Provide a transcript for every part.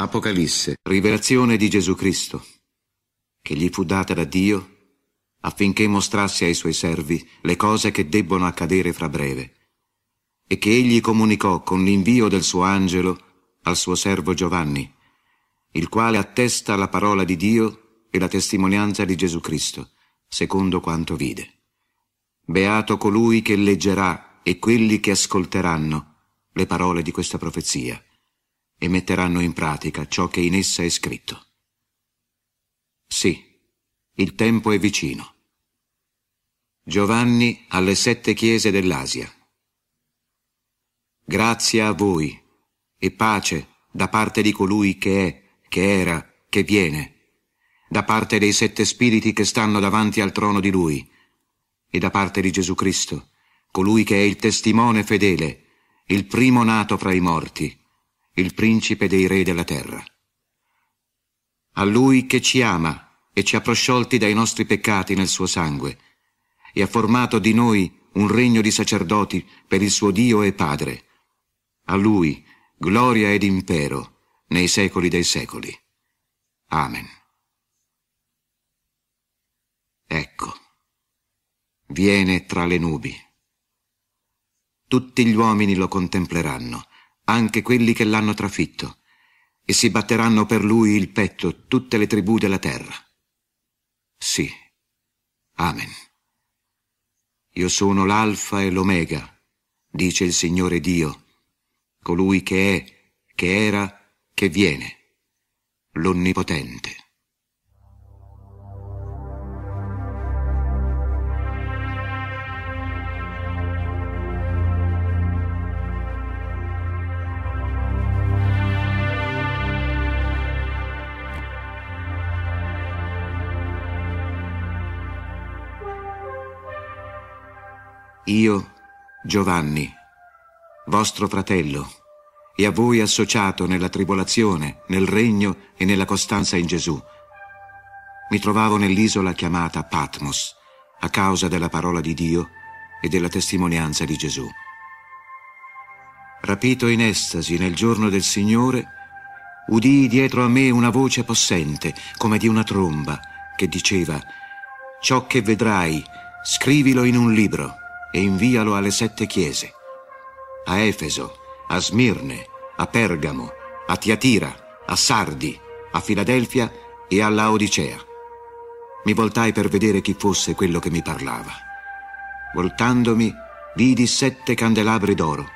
Apocalisse, rivelazione di Gesù Cristo, che gli fu data da Dio affinché mostrasse ai suoi servi le cose che debbono accadere fra breve, e che egli comunicò con l'invio del suo angelo al suo servo Giovanni, il quale attesta la parola di Dio e la testimonianza di Gesù Cristo, secondo quanto vide. Beato colui che leggerà e quelli che ascolteranno le parole di questa profezia e metteranno in pratica ciò che in essa è scritto. Sì, il tempo è vicino. Giovanni alle sette chiese dell'Asia. Grazia a voi e pace da parte di colui che è, che era, che viene, da parte dei sette spiriti che stanno davanti al trono di lui, e da parte di Gesù Cristo, colui che è il testimone fedele, il primo nato fra i morti, il principe dei re della terra. A lui che ci ama e ci ha prosciolti dai nostri peccati nel suo sangue, e ha formato di noi un regno di sacerdoti per il suo Dio e Padre. A lui gloria ed impero nei secoli dei secoli. Amen. Ecco, viene tra le nubi. Tutti gli uomini lo contempleranno anche quelli che l'hanno trafitto, e si batteranno per lui il petto tutte le tribù della terra. Sì. Amen. Io sono l'Alfa e l'Omega, dice il Signore Dio, colui che è, che era, che viene, l'Onnipotente. Io, Giovanni, vostro fratello, e a voi associato nella tribolazione, nel regno e nella costanza in Gesù, mi trovavo nell'isola chiamata Patmos, a causa della parola di Dio e della testimonianza di Gesù. Rapito in estasi nel giorno del Signore, udii dietro a me una voce possente, come di una tromba, che diceva, Ciò che vedrai, scrivilo in un libro e invialo alle sette chiese, a Efeso, a Smirne, a Pergamo, a Tiatira, a Sardi, a Filadelfia e a Laodicea. Mi voltai per vedere chi fosse quello che mi parlava. Voltandomi, vidi sette candelabri d'oro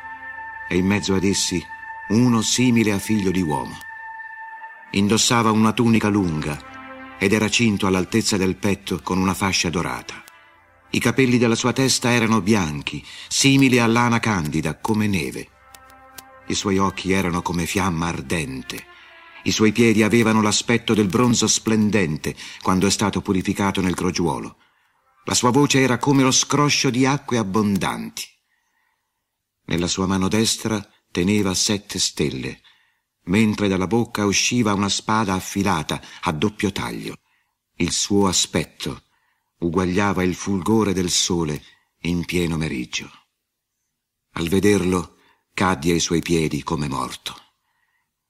e in mezzo ad essi uno simile a figlio di uomo. Indossava una tunica lunga ed era cinto all'altezza del petto con una fascia dorata. I capelli della sua testa erano bianchi, simili a lana candida, come neve. I suoi occhi erano come fiamma ardente. I suoi piedi avevano l'aspetto del bronzo splendente quando è stato purificato nel crogiuolo. La sua voce era come lo scroscio di acque abbondanti. Nella sua mano destra teneva sette stelle, mentre dalla bocca usciva una spada affilata a doppio taglio. Il suo aspetto uguagliava il fulgore del sole in pieno meriggio. Al vederlo caddi ai suoi piedi come morto.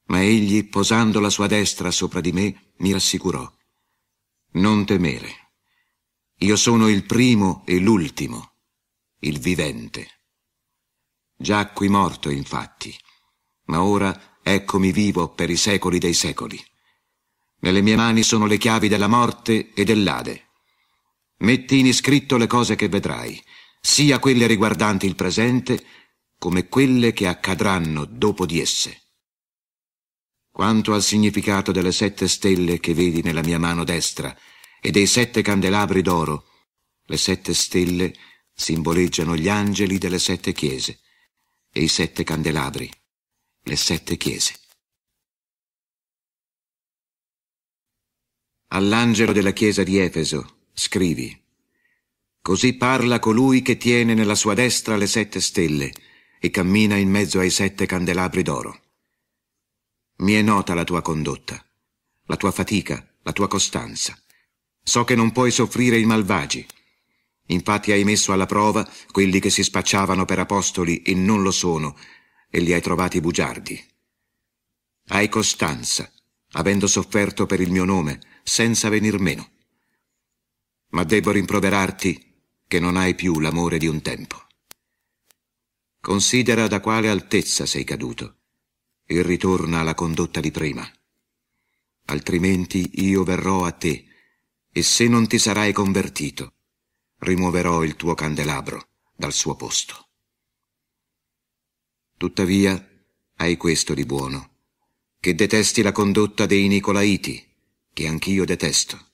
Ma egli, posando la sua destra sopra di me, mi rassicurò. Non temere. Io sono il primo e l'ultimo, il vivente. Giacqui morto, infatti, ma ora eccomi vivo per i secoli dei secoli. Nelle mie mani sono le chiavi della morte e dell'Ade. Metti in iscritto le cose che vedrai, sia quelle riguardanti il presente come quelle che accadranno dopo di esse. Quanto al significato delle sette stelle che vedi nella mia mano destra e dei sette candelabri d'oro, le sette stelle simboleggiano gli angeli delle sette chiese e i sette candelabri, le sette chiese. All'angelo della chiesa di Efeso, Scrivi. Così parla colui che tiene nella sua destra le sette stelle e cammina in mezzo ai sette candelabri d'oro. Mi è nota la tua condotta, la tua fatica, la tua costanza. So che non puoi soffrire i malvagi. Infatti hai messo alla prova quelli che si spacciavano per apostoli e non lo sono, e li hai trovati bugiardi. Hai costanza, avendo sofferto per il mio nome, senza venir meno. Ma debbo rimproverarti che non hai più l'amore di un tempo. Considera da quale altezza sei caduto e ritorna alla condotta di prima. Altrimenti io verrò a te e se non ti sarai convertito, rimuoverò il tuo candelabro dal suo posto. Tuttavia, hai questo di buono, che detesti la condotta dei Nicolaiti, che anch'io detesto.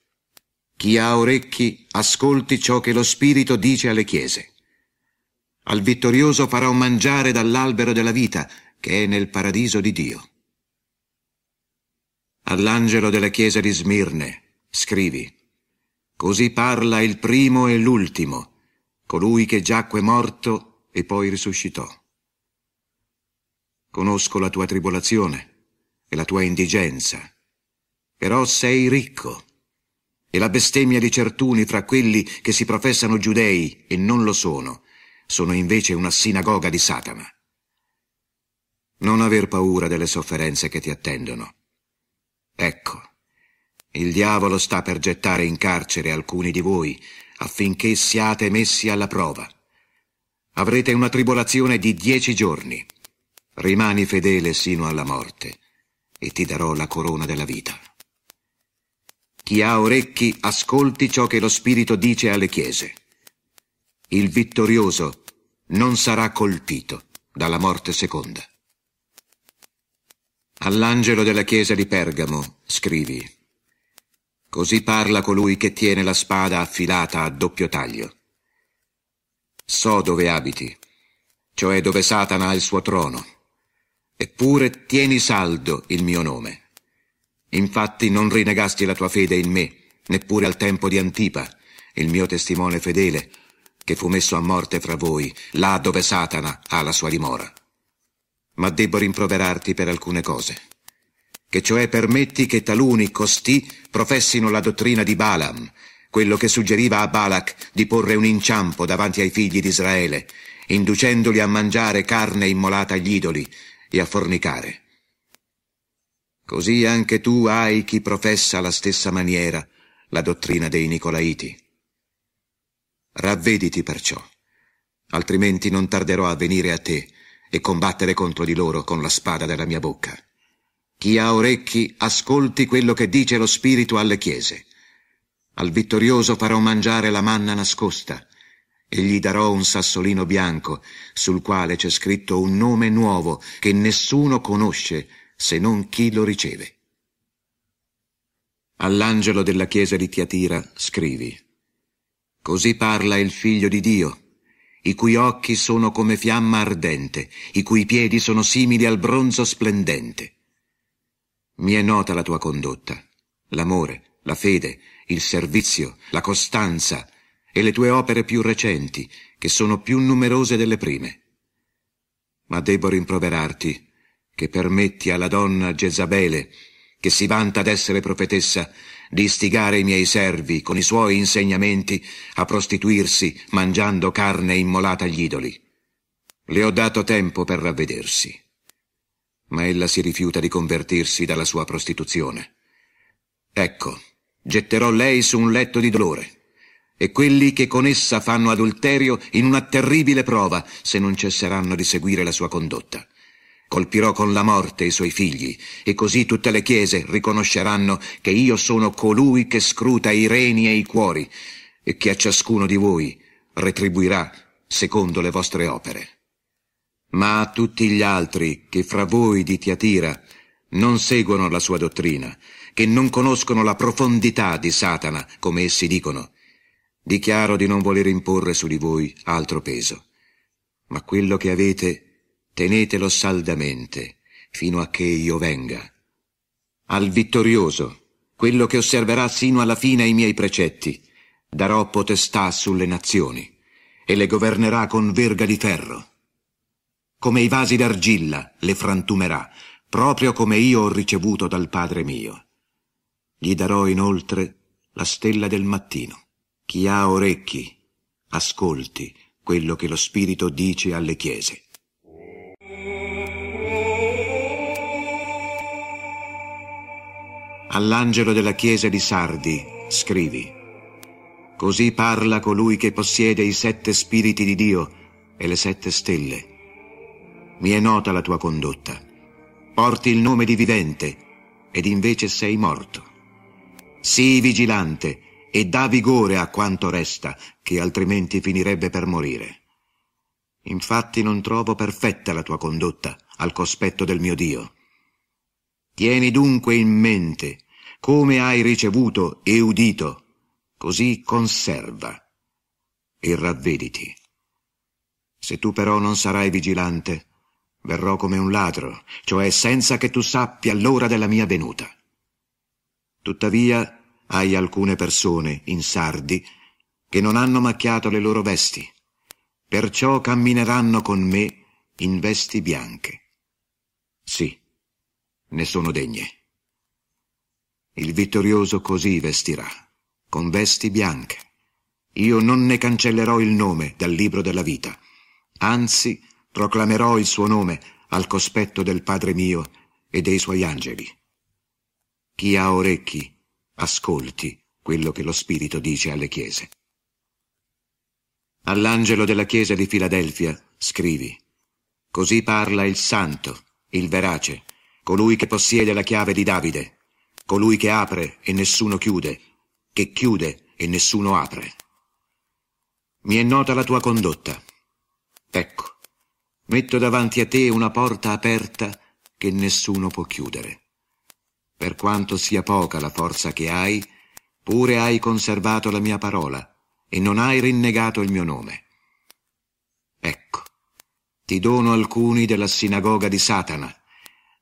Chi ha orecchi, ascolti ciò che lo Spirito dice alle chiese. Al vittorioso farò mangiare dall'albero della vita, che è nel paradiso di Dio. All'angelo della chiesa di Smirne, scrivi, Così parla il primo e l'ultimo, colui che giacque morto e poi risuscitò. Conosco la tua tribolazione e la tua indigenza, però sei ricco. E la bestemmia di certuni fra quelli che si professano giudei e non lo sono, sono invece una sinagoga di Satana. Non aver paura delle sofferenze che ti attendono. Ecco, il diavolo sta per gettare in carcere alcuni di voi affinché siate messi alla prova. Avrete una tribolazione di dieci giorni. Rimani fedele sino alla morte e ti darò la corona della vita. Chi ha orecchi ascolti ciò che lo Spirito dice alle chiese. Il vittorioso non sarà colpito dalla morte seconda. All'angelo della chiesa di Pergamo scrivi Così parla colui che tiene la spada affilata a doppio taglio. So dove abiti, cioè dove Satana ha il suo trono, eppure tieni saldo il mio nome. Infatti non rinegasti la tua fede in me, neppure al tempo di Antipa, il mio testimone fedele, che fu messo a morte fra voi, là dove Satana ha la sua dimora. Ma debbo rimproverarti per alcune cose che cioè permetti che taluni costì professino la dottrina di Balaam, quello che suggeriva a Balak di porre un inciampo davanti ai figli di Israele, inducendoli a mangiare carne immolata agli idoli e a fornicare. Così anche tu hai chi professa alla stessa maniera la dottrina dei Nicolaiti. Ravvediti perciò, altrimenti non tarderò a venire a te e combattere contro di loro con la spada della mia bocca. Chi ha orecchi ascolti quello che dice lo Spirito alle chiese. Al vittorioso farò mangiare la manna nascosta e gli darò un sassolino bianco sul quale c'è scritto un nome nuovo che nessuno conosce se non chi lo riceve. All'angelo della chiesa di Tiatira scrivi Così parla il figlio di Dio, i cui occhi sono come fiamma ardente, i cui piedi sono simili al bronzo splendente. Mi è nota la tua condotta, l'amore, la fede, il servizio, la costanza e le tue opere più recenti, che sono più numerose delle prime. Ma debbo rimproverarti che permetti alla donna Jezabele, che si vanta d'essere profetessa, di istigare i miei servi con i suoi insegnamenti a prostituirsi mangiando carne immolata agli idoli. Le ho dato tempo per ravvedersi ma ella si rifiuta di convertirsi dalla sua prostituzione. Ecco, getterò lei su un letto di dolore, e quelli che con essa fanno adulterio in una terribile prova se non cesseranno di seguire la sua condotta. Colpirò con la morte i suoi figli, e così tutte le chiese riconosceranno che io sono colui che scruta i reni e i cuori, e che a ciascuno di voi retribuirà secondo le vostre opere. Ma a tutti gli altri che fra voi di Tiatira non seguono la sua dottrina, che non conoscono la profondità di Satana, come essi dicono, dichiaro di non voler imporre su di voi altro peso. Ma quello che avete, tenetelo saldamente, fino a che io venga. Al vittorioso, quello che osserverà sino alla fine i miei precetti, darò potestà sulle nazioni, e le governerà con verga di ferro come i vasi d'argilla le frantumerà, proprio come io ho ricevuto dal Padre mio. Gli darò inoltre la stella del mattino. Chi ha orecchi, ascolti quello che lo Spirito dice alle chiese. All'angelo della chiesa di Sardi scrivi. Così parla colui che possiede i sette spiriti di Dio e le sette stelle. Mi è nota la tua condotta. Porti il nome di vivente ed invece sei morto. Sii vigilante e dà vigore a quanto resta, che altrimenti finirebbe per morire. Infatti non trovo perfetta la tua condotta al cospetto del mio Dio. Tieni dunque in mente come hai ricevuto e udito, così conserva e ravvediti. Se tu però non sarai vigilante, verrò come un ladro, cioè senza che tu sappia l'ora della mia venuta. Tuttavia hai alcune persone in sardi che non hanno macchiato le loro vesti, perciò cammineranno con me in vesti bianche. Sì, ne sono degne. Il vittorioso così vestirà, con vesti bianche. Io non ne cancellerò il nome dal libro della vita, anzi proclamerò il suo nome al cospetto del Padre mio e dei suoi angeli. Chi ha orecchi, ascolti quello che lo Spirito dice alle chiese. All'angelo della chiesa di Filadelfia scrivi, Così parla il santo, il verace, colui che possiede la chiave di Davide, colui che apre e nessuno chiude, che chiude e nessuno apre. Mi è nota la tua condotta. Ecco, metto davanti a te una porta aperta che nessuno può chiudere. Per quanto sia poca la forza che hai, pure hai conservato la mia parola e non hai rinnegato il mio nome. Ecco, ti dono alcuni della sinagoga di Satana,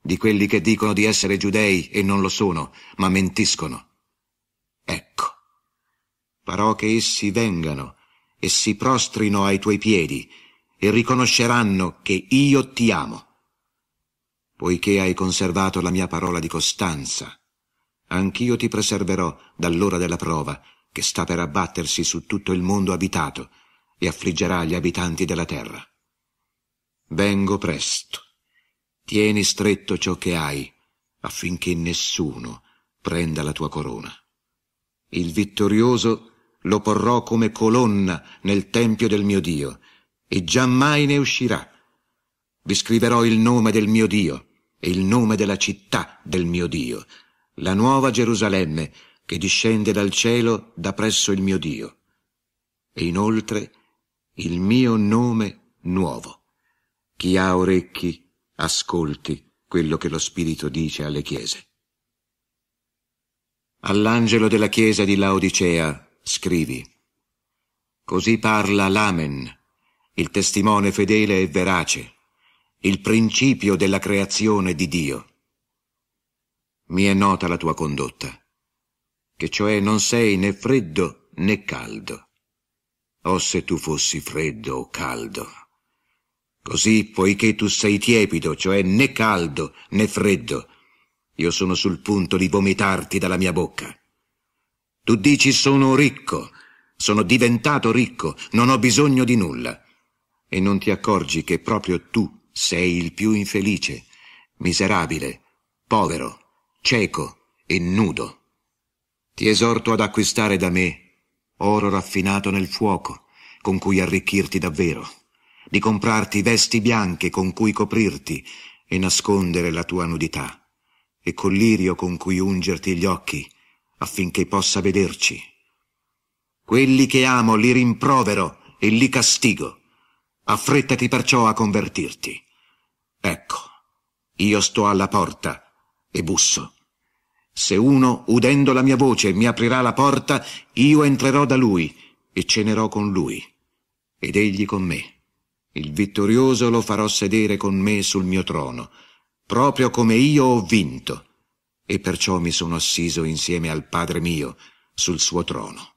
di quelli che dicono di essere giudei e non lo sono, ma mentiscono. Ecco, farò che essi vengano e si prostrino ai tuoi piedi e riconosceranno che io ti amo poiché hai conservato la mia parola di costanza. Anch'io ti preserverò dall'ora della prova, che sta per abbattersi su tutto il mondo abitato e affliggerà gli abitanti della terra. Vengo presto. Tieni stretto ciò che hai, affinché nessuno prenda la tua corona. Il vittorioso lo porrò come colonna nel tempio del mio Dio, e giammai ne uscirà. Vi scriverò il nome del mio Dio e il nome della città del mio Dio, la nuova Gerusalemme che discende dal cielo da presso il mio Dio, e inoltre il mio nome nuovo. Chi ha orecchi, ascolti quello che lo Spirito dice alle chiese. All'angelo della chiesa di Laodicea scrivi, Così parla l'Amen, il testimone fedele e verace, il principio della creazione di Dio. Mi è nota la tua condotta, che cioè non sei né freddo né caldo. O se tu fossi freddo o caldo. Così, poiché tu sei tiepido, cioè né caldo né freddo, io sono sul punto di vomitarti dalla mia bocca. Tu dici sono ricco, sono diventato ricco, non ho bisogno di nulla. E non ti accorgi che proprio tu sei il più infelice, miserabile, povero, cieco e nudo. Ti esorto ad acquistare da me oro raffinato nel fuoco, con cui arricchirti davvero, di comprarti vesti bianche con cui coprirti e nascondere la tua nudità, e collirio con cui ungerti gli occhi, affinché possa vederci. Quelli che amo li rimprovero e li castigo. Affrettati perciò a convertirti. Ecco, io sto alla porta e busso. Se uno, udendo la mia voce, mi aprirà la porta, io entrerò da lui e cenerò con lui, ed egli con me. Il vittorioso lo farò sedere con me sul mio trono, proprio come io ho vinto, e perciò mi sono assiso insieme al Padre mio sul suo trono.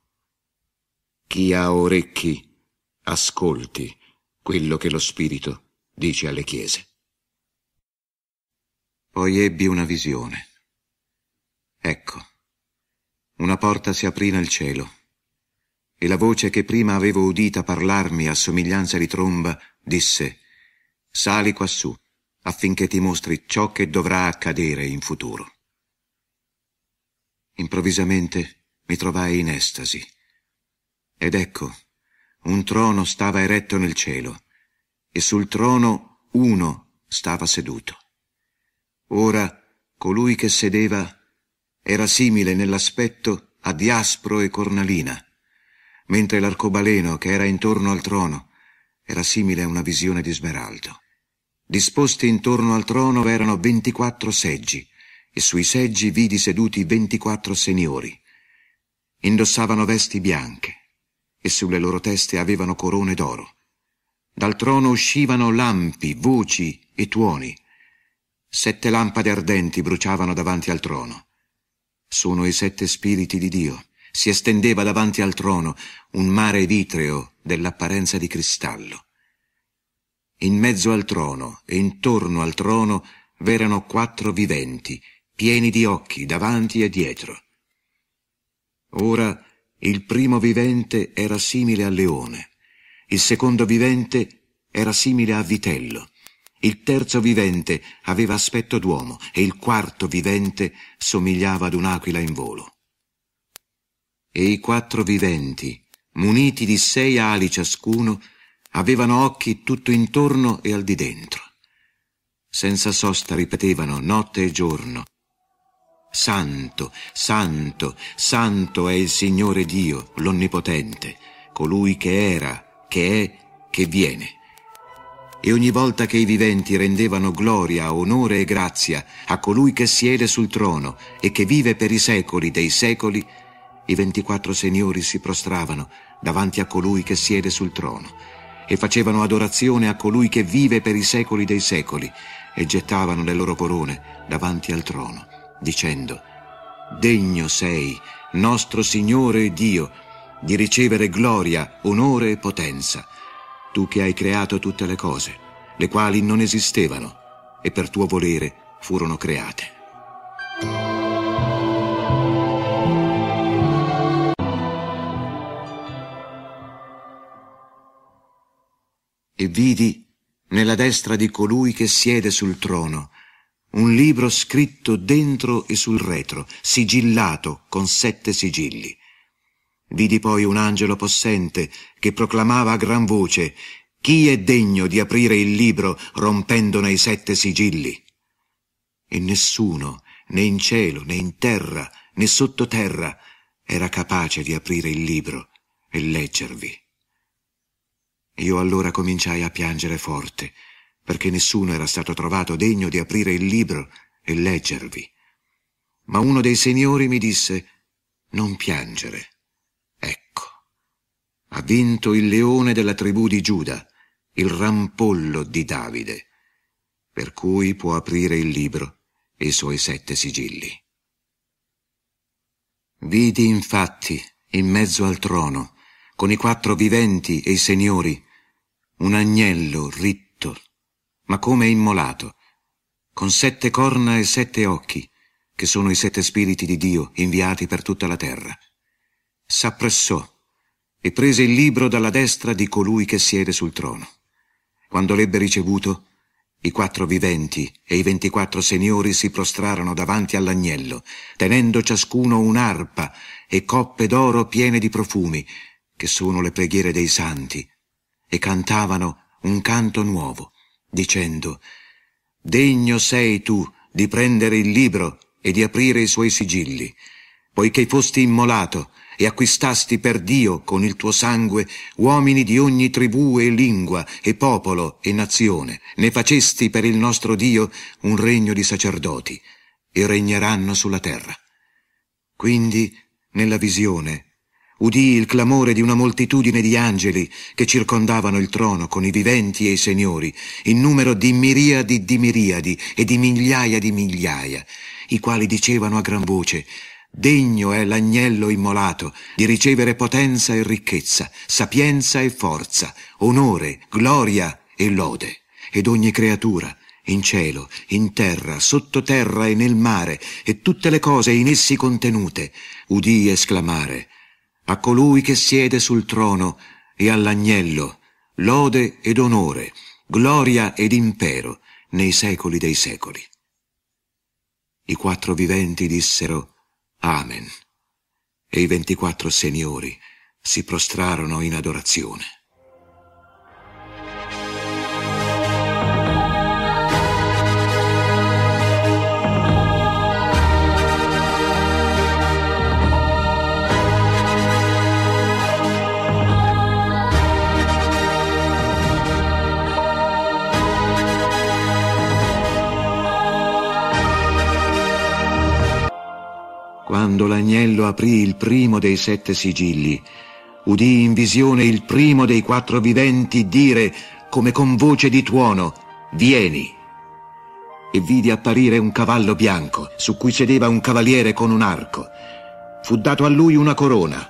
Chi ha orecchi, ascolti quello che lo Spirito dice alle chiese. Poi ebbi una visione. Ecco, una porta si aprì nel cielo, e la voce che prima avevo udita parlarmi a somiglianza di tromba disse, Sali quassù, affinché ti mostri ciò che dovrà accadere in futuro. improvvisamente mi trovai in estasi. Ed ecco, un trono stava eretto nel cielo, e sul trono uno stava seduto. Ora colui che sedeva era simile nell'aspetto a Diaspro e Cornalina, mentre l'arcobaleno che era intorno al trono era simile a una visione di smeraldo. Disposti intorno al trono erano ventiquattro seggi, e sui seggi vidi seduti ventiquattro seniori. Indossavano vesti bianche, e sulle loro teste avevano corone d'oro. Dal trono uscivano lampi, voci e tuoni. Sette lampade ardenti bruciavano davanti al trono. Sono i sette spiriti di Dio. Si estendeva davanti al trono un mare vitreo dell'apparenza di cristallo. In mezzo al trono e intorno al trono v'erano quattro viventi, pieni di occhi davanti e dietro. Ora il primo vivente era simile al leone, il secondo vivente era simile a vitello, il terzo vivente aveva aspetto d'uomo e il quarto vivente somigliava ad un'aquila in volo. E i quattro viventi, muniti di sei ali ciascuno, avevano occhi tutto intorno e al di dentro. Senza sosta ripetevano notte e giorno, Santo, santo, santo è il Signore Dio, l'Onnipotente, colui che era, che è, che viene. E ogni volta che i viventi rendevano gloria, onore e grazia a colui che siede sul trono e che vive per i secoli dei secoli, i ventiquattro signori si prostravano davanti a colui che siede sul trono e facevano adorazione a colui che vive per i secoli dei secoli e gettavano le loro corone davanti al trono dicendo, Degno sei, nostro Signore e Dio, di ricevere gloria, onore e potenza, tu che hai creato tutte le cose, le quali non esistevano e per tuo volere furono create. E vidi nella destra di colui che siede sul trono un libro scritto dentro e sul retro, sigillato con sette sigilli. Vidi poi un angelo possente che proclamava a gran voce Chi è degno di aprire il libro rompendone i sette sigilli? E nessuno, né in cielo, né in terra, né sottoterra, era capace di aprire il libro e leggervi. Io allora cominciai a piangere forte, perché nessuno era stato trovato degno di aprire il libro e leggervi. Ma uno dei signori mi disse, non piangere. Ecco, ha vinto il leone della tribù di Giuda, il rampollo di Davide, per cui può aprire il libro e i suoi sette sigilli. Vidi infatti, in mezzo al trono, con i quattro viventi e i signori, un agnello ritto ma come immolato, con sette corna e sette occhi, che sono i sette spiriti di Dio inviati per tutta la terra. S'appressò e prese il libro dalla destra di colui che siede sul trono. Quando l'ebbe ricevuto, i quattro viventi e i ventiquattro signori si prostrarono davanti all'agnello, tenendo ciascuno un'arpa e coppe d'oro piene di profumi, che sono le preghiere dei santi, e cantavano un canto nuovo dicendo Degno sei tu di prendere il libro e di aprire i suoi sigilli, poiché fosti immolato e acquistasti per Dio con il tuo sangue uomini di ogni tribù e lingua e popolo e nazione, ne facesti per il nostro Dio un regno di sacerdoti e regneranno sulla terra. Quindi, nella visione, udì il clamore di una moltitudine di angeli che circondavano il trono con i viventi e i signori, in numero di miriadi di miriadi e di migliaia di migliaia, i quali dicevano a gran voce Degno è l'agnello immolato di ricevere potenza e ricchezza, sapienza e forza, onore, gloria e lode, ed ogni creatura, in cielo, in terra, sottoterra e nel mare, e tutte le cose in essi contenute, udì esclamare a colui che siede sul trono e all'agnello, lode ed onore, gloria ed impero nei secoli dei secoli. I quattro viventi dissero, Amen. E i ventiquattro seniori si prostrarono in adorazione. Quando l'agnello aprì il primo dei sette sigilli, udì in visione il primo dei quattro viventi dire come con voce di tuono, vieni. E vidi apparire un cavallo bianco, su cui sedeva un cavaliere con un arco. Fu dato a lui una corona.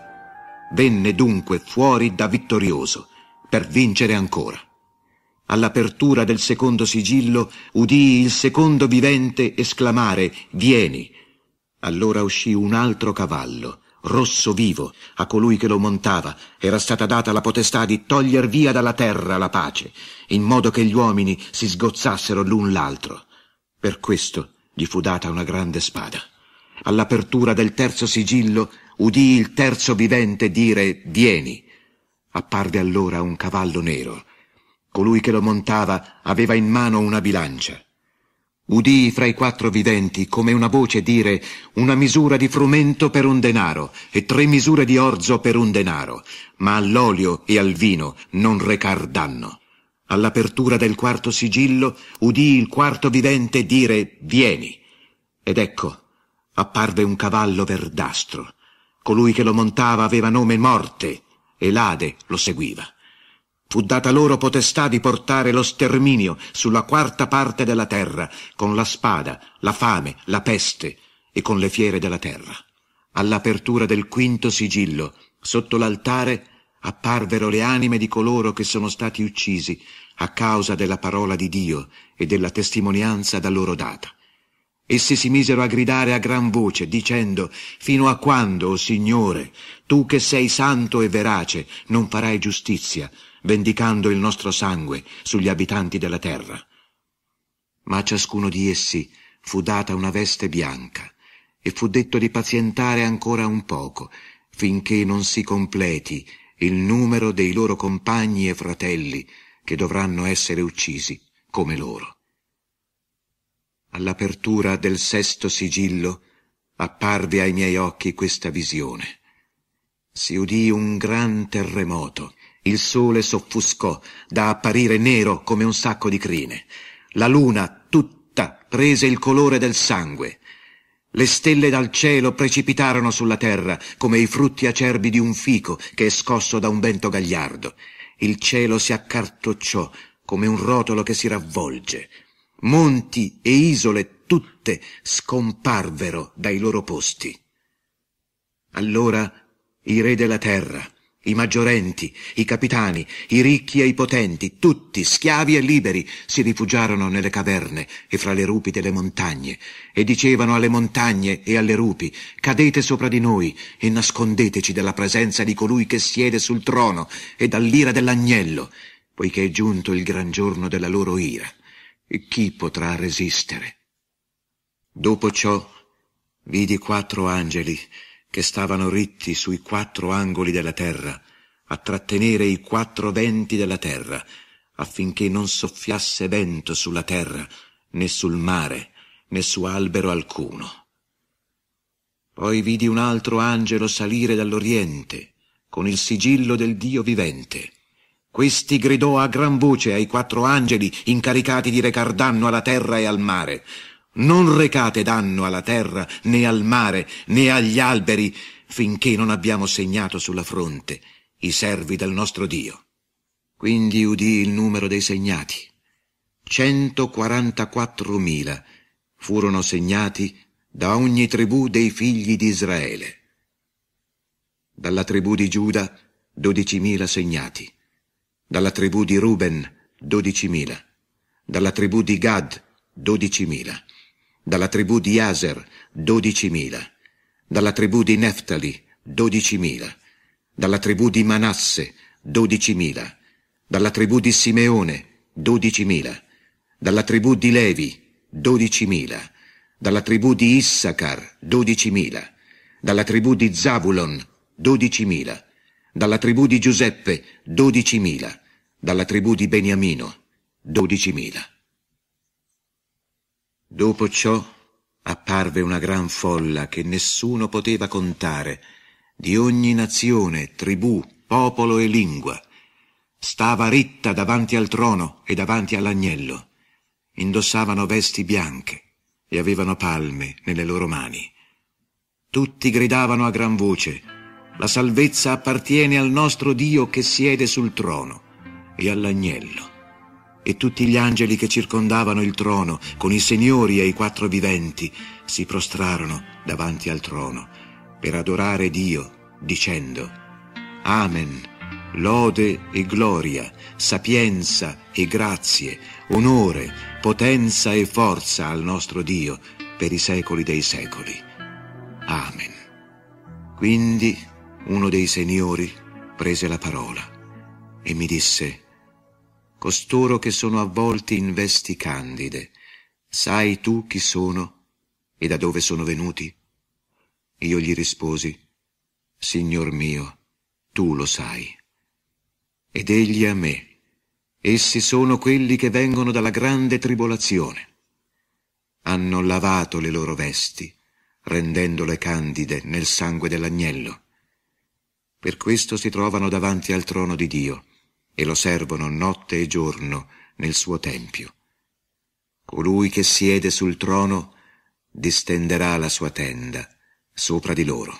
Venne dunque fuori da vittorioso, per vincere ancora. All'apertura del secondo sigillo udii il secondo vivente esclamare, vieni. Allora uscì un altro cavallo, rosso vivo, a colui che lo montava era stata data la potestà di toglier via dalla terra la pace, in modo che gli uomini si sgozzassero l'un l'altro. Per questo gli fu data una grande spada. All'apertura del terzo sigillo udì il terzo vivente dire Vieni. Apparve allora un cavallo nero. Colui che lo montava aveva in mano una bilancia. Udii fra i quattro viventi come una voce dire una misura di frumento per un denaro e tre misure di orzo per un denaro, ma all'olio e al vino non recar danno. All'apertura del quarto sigillo udii il quarto vivente dire vieni. Ed ecco, apparve un cavallo verdastro. Colui che lo montava aveva nome Morte e l'Ade lo seguiva. Fu data loro potestà di portare lo sterminio sulla quarta parte della terra, con la spada, la fame, la peste e con le fiere della terra. All'apertura del quinto sigillo, sotto l'altare, apparvero le anime di coloro che sono stati uccisi a causa della parola di Dio e della testimonianza da loro data. Essi si misero a gridare a gran voce, dicendo, Fino a quando, o Signore, tu che sei santo e verace, non farai giustizia, vendicando il nostro sangue sugli abitanti della terra. Ma a ciascuno di essi fu data una veste bianca e fu detto di pazientare ancora un poco, finché non si completi il numero dei loro compagni e fratelli che dovranno essere uccisi come loro. All'apertura del sesto sigillo apparve ai miei occhi questa visione. Si udì un gran terremoto il sole s'offuscò da apparire nero come un sacco di crine. La luna tutta prese il colore del sangue. Le stelle dal cielo precipitarono sulla terra come i frutti acerbi di un fico che è scosso da un vento gagliardo. Il cielo si accartocciò come un rotolo che si ravvolge. Monti e isole tutte scomparvero dai loro posti. Allora i re della terra, i maggiorenti, i capitani, i ricchi e i potenti, tutti, schiavi e liberi, si rifugiarono nelle caverne e fra le rupi delle montagne, e dicevano alle montagne e alle rupi, cadete sopra di noi e nascondeteci dalla presenza di colui che siede sul trono e dall'ira dell'agnello, poiché è giunto il gran giorno della loro ira. E chi potrà resistere? Dopo ciò vidi quattro angeli che stavano ritti sui quattro angoli della terra, a trattenere i quattro venti della terra, affinché non soffiasse vento sulla terra, né sul mare, né su albero alcuno. Poi vidi un altro angelo salire dall'Oriente, con il sigillo del Dio vivente. Questi gridò a gran voce ai quattro angeli incaricati di recar danno alla terra e al mare, non recate danno alla terra, né al mare, né agli alberi, finché non abbiamo segnato sulla fronte i servi del nostro Dio. Quindi udì il numero dei segnati. 144.000 furono segnati da ogni tribù dei figli di Israele. Dalla tribù di Giuda 12.000 segnati, dalla tribù di Ruben 12.000, dalla tribù di Gad 12.000 dalla tribù di Aser 12.000, dalla tribù di Neftali 12.000, dalla tribù di Manasse 12.000, dalla tribù di Simeone 12.000, dalla tribù di Levi 12.000, dalla tribù di Issachar 12.000, dalla tribù di Zavulon 12.000, dalla tribù di Giuseppe 12.000, dalla tribù di Beniamino 12.000. Dopo ciò apparve una gran folla che nessuno poteva contare, di ogni nazione, tribù, popolo e lingua. Stava ritta davanti al trono e davanti all'agnello. Indossavano vesti bianche e avevano palme nelle loro mani. Tutti gridavano a gran voce, la salvezza appartiene al nostro Dio che siede sul trono e all'agnello e tutti gli angeli che circondavano il trono, con i signori e i quattro viventi, si prostrarono davanti al trono per adorare Dio, dicendo, Amen, lode e gloria, sapienza e grazie, onore, potenza e forza al nostro Dio per i secoli dei secoli. Amen. Quindi uno dei signori prese la parola e mi disse, costoro che sono avvolti in vesti candide, sai tu chi sono e da dove sono venuti? Io gli risposi, Signor mio, tu lo sai. Ed egli a me, essi sono quelli che vengono dalla grande tribolazione. Hanno lavato le loro vesti, rendendole candide nel sangue dell'agnello. Per questo si trovano davanti al trono di Dio e lo servono notte e giorno nel suo tempio. Colui che siede sul trono distenderà la sua tenda sopra di loro.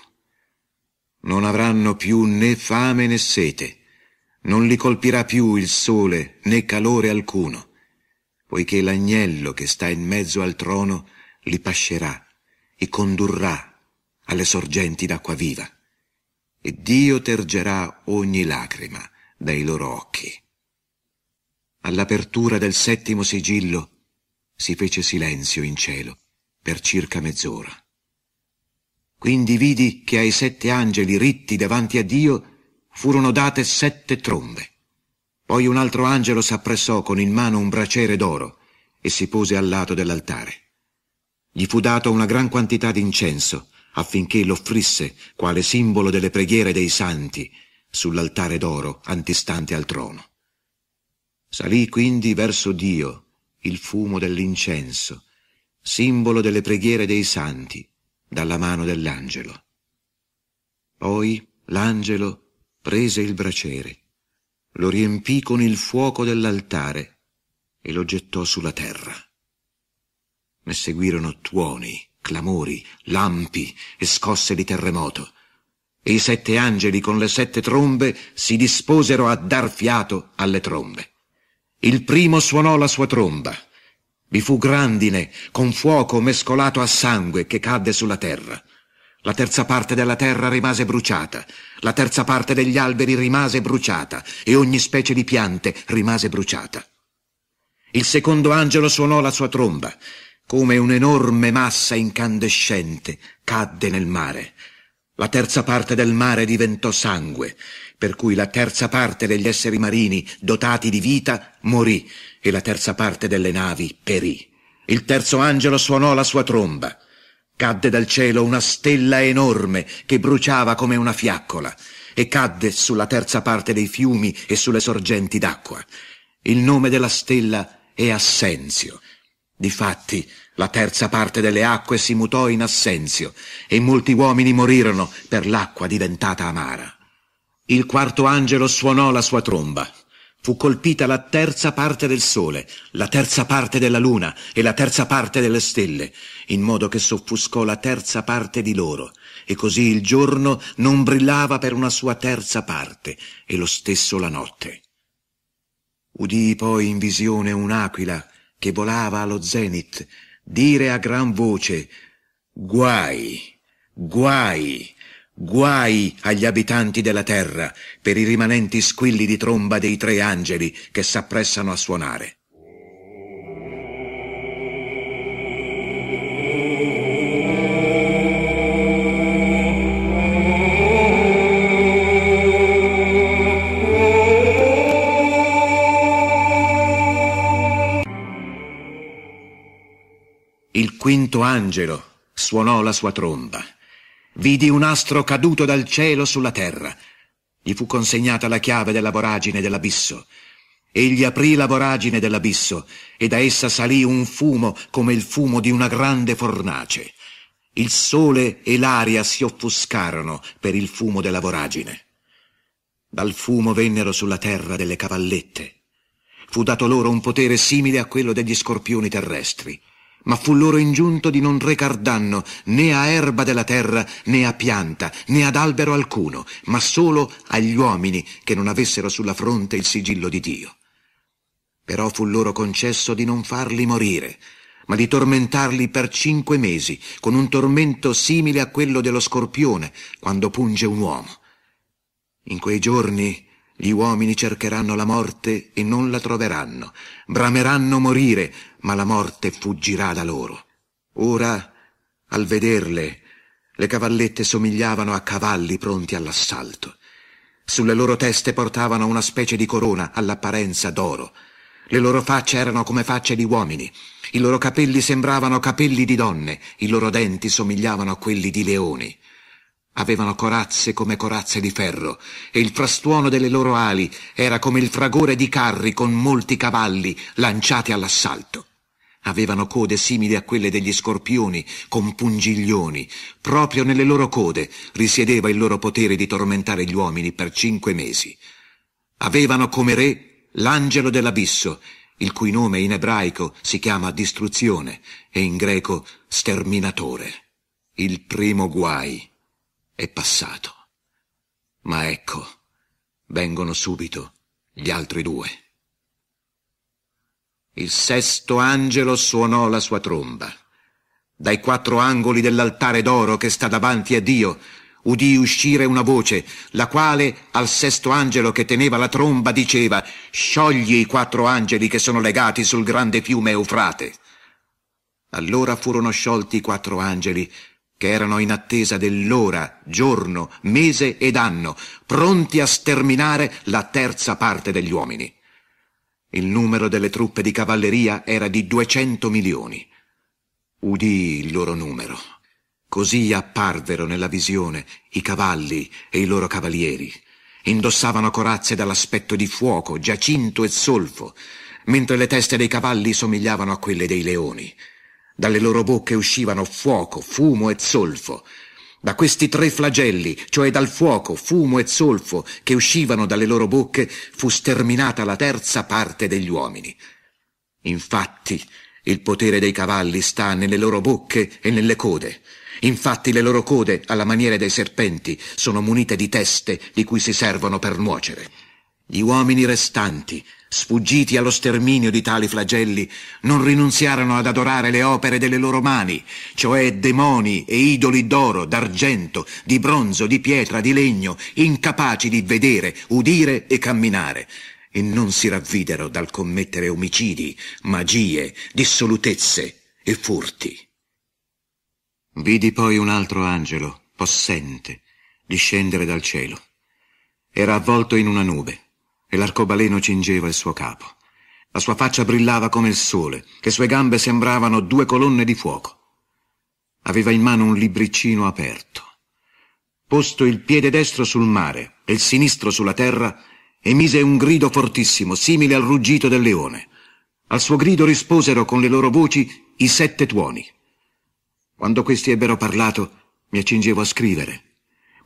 Non avranno più né fame né sete, non li colpirà più il sole né calore alcuno, poiché l'agnello che sta in mezzo al trono li pascerà e condurrà alle sorgenti d'acqua viva. E Dio tergerà ogni lacrima dai loro occhi. All'apertura del settimo sigillo si fece silenzio in cielo per circa mezz'ora. Quindi vidi che ai sette angeli ritti davanti a Dio furono date sette trombe. Poi un altro angelo s'appressò con in mano un braciere d'oro e si pose al lato dell'altare. Gli fu dato una gran quantità di incenso affinché l'offrisse quale simbolo delle preghiere dei santi sull'altare d'oro antistante al trono. Salì quindi verso Dio il fumo dell'incenso, simbolo delle preghiere dei santi, dalla mano dell'angelo. Poi l'angelo prese il braciere, lo riempì con il fuoco dell'altare e lo gettò sulla terra. Ne seguirono tuoni, clamori, lampi e scosse di terremoto e i sette angeli con le sette trombe si disposero a dar fiato alle trombe. Il primo suonò la sua tromba. Vi fu grandine con fuoco mescolato a sangue che cadde sulla terra. La terza parte della terra rimase bruciata, la terza parte degli alberi rimase bruciata e ogni specie di piante rimase bruciata. Il secondo angelo suonò la sua tromba. Come un'enorme massa incandescente cadde nel mare la terza parte del mare diventò sangue, per cui la terza parte degli esseri marini dotati di vita morì e la terza parte delle navi perì. Il terzo angelo suonò la sua tromba. Cadde dal cielo una stella enorme che bruciava come una fiaccola e cadde sulla terza parte dei fiumi e sulle sorgenti d'acqua. Il nome della stella è Assenzio. Difatti, la terza parte delle acque si mutò in assenzio e molti uomini morirono per l'acqua diventata amara. Il quarto angelo suonò la sua tromba. Fu colpita la terza parte del sole, la terza parte della luna e la terza parte delle stelle, in modo che s'offuscò la terza parte di loro, e così il giorno non brillava per una sua terza parte, e lo stesso la notte. Udii poi in visione un'aquila che volava allo zenit dire a gran voce guai, guai, guai agli abitanti della terra per i rimanenti squilli di tromba dei tre angeli che s'appressano a suonare. Quinto angelo suonò la sua tromba vidi un astro caduto dal cielo sulla terra. Gli fu consegnata la chiave della voragine dell'abisso. Egli aprì la voragine dell'abisso e da essa salì un fumo come il fumo di una grande fornace. Il sole e l'aria si offuscarono per il fumo della voragine. Dal fumo vennero sulla terra delle cavallette. Fu dato loro un potere simile a quello degli scorpioni terrestri ma fu loro ingiunto di non recar danno né a erba della terra, né a pianta, né ad albero alcuno, ma solo agli uomini che non avessero sulla fronte il sigillo di Dio. Però fu loro concesso di non farli morire, ma di tormentarli per cinque mesi, con un tormento simile a quello dello scorpione, quando punge un uomo. In quei giorni gli uomini cercheranno la morte e non la troveranno, brameranno morire, ma la morte fuggirà da loro. Ora, al vederle, le cavallette somigliavano a cavalli pronti all'assalto. Sulle loro teste portavano una specie di corona all'apparenza d'oro. Le loro facce erano come facce di uomini. I loro capelli sembravano capelli di donne. I loro denti somigliavano a quelli di leoni. Avevano corazze come corazze di ferro, e il frastuono delle loro ali era come il fragore di carri con molti cavalli lanciati all'assalto. Avevano code simili a quelle degli scorpioni, con pungiglioni. Proprio nelle loro code risiedeva il loro potere di tormentare gli uomini per cinque mesi. Avevano come re l'angelo dell'abisso, il cui nome in ebraico si chiama distruzione e in greco sterminatore. Il primo guai è passato. Ma ecco, vengono subito gli altri due. Il sesto angelo suonò la sua tromba. Dai quattro angoli dell'altare d'oro che sta davanti a Dio udì uscire una voce, la quale al sesto angelo che teneva la tromba diceva «Sciogli i quattro angeli che sono legati sul grande fiume Eufrate». Allora furono sciolti i quattro angeli che erano in attesa dell'ora, giorno, mese ed anno, pronti a sterminare la terza parte degli uomini. Il numero delle truppe di cavalleria era di duecento milioni. Udì il loro numero. Così apparvero nella visione i cavalli e i loro cavalieri. Indossavano corazze dall'aspetto di fuoco, giacinto e solfo, mentre le teste dei cavalli somigliavano a quelle dei leoni. Dalle loro bocche uscivano fuoco, fumo e zolfo. Da questi tre flagelli, cioè dal fuoco, fumo e zolfo che uscivano dalle loro bocche, fu sterminata la terza parte degli uomini. Infatti, il potere dei cavalli sta nelle loro bocche e nelle code. Infatti le loro code, alla maniera dei serpenti, sono munite di teste di cui si servono per nuocere. Gli uomini restanti, sfuggiti allo sterminio di tali flagelli, non rinunziarono ad adorare le opere delle loro mani, cioè demoni e idoli d'oro, d'argento, di bronzo, di pietra, di legno, incapaci di vedere, udire e camminare, e non si ravvidero dal commettere omicidi, magie, dissolutezze e furti. Vidi poi un altro angelo, possente, discendere dal cielo. Era avvolto in una nube e l'arcobaleno cingeva il suo capo. La sua faccia brillava come il sole, le sue gambe sembravano due colonne di fuoco. Aveva in mano un libriccino aperto. Posto il piede destro sul mare e il sinistro sulla terra, emise un grido fortissimo, simile al ruggito del leone. Al suo grido risposero con le loro voci i sette tuoni. Quando questi ebbero parlato, mi accingevo a scrivere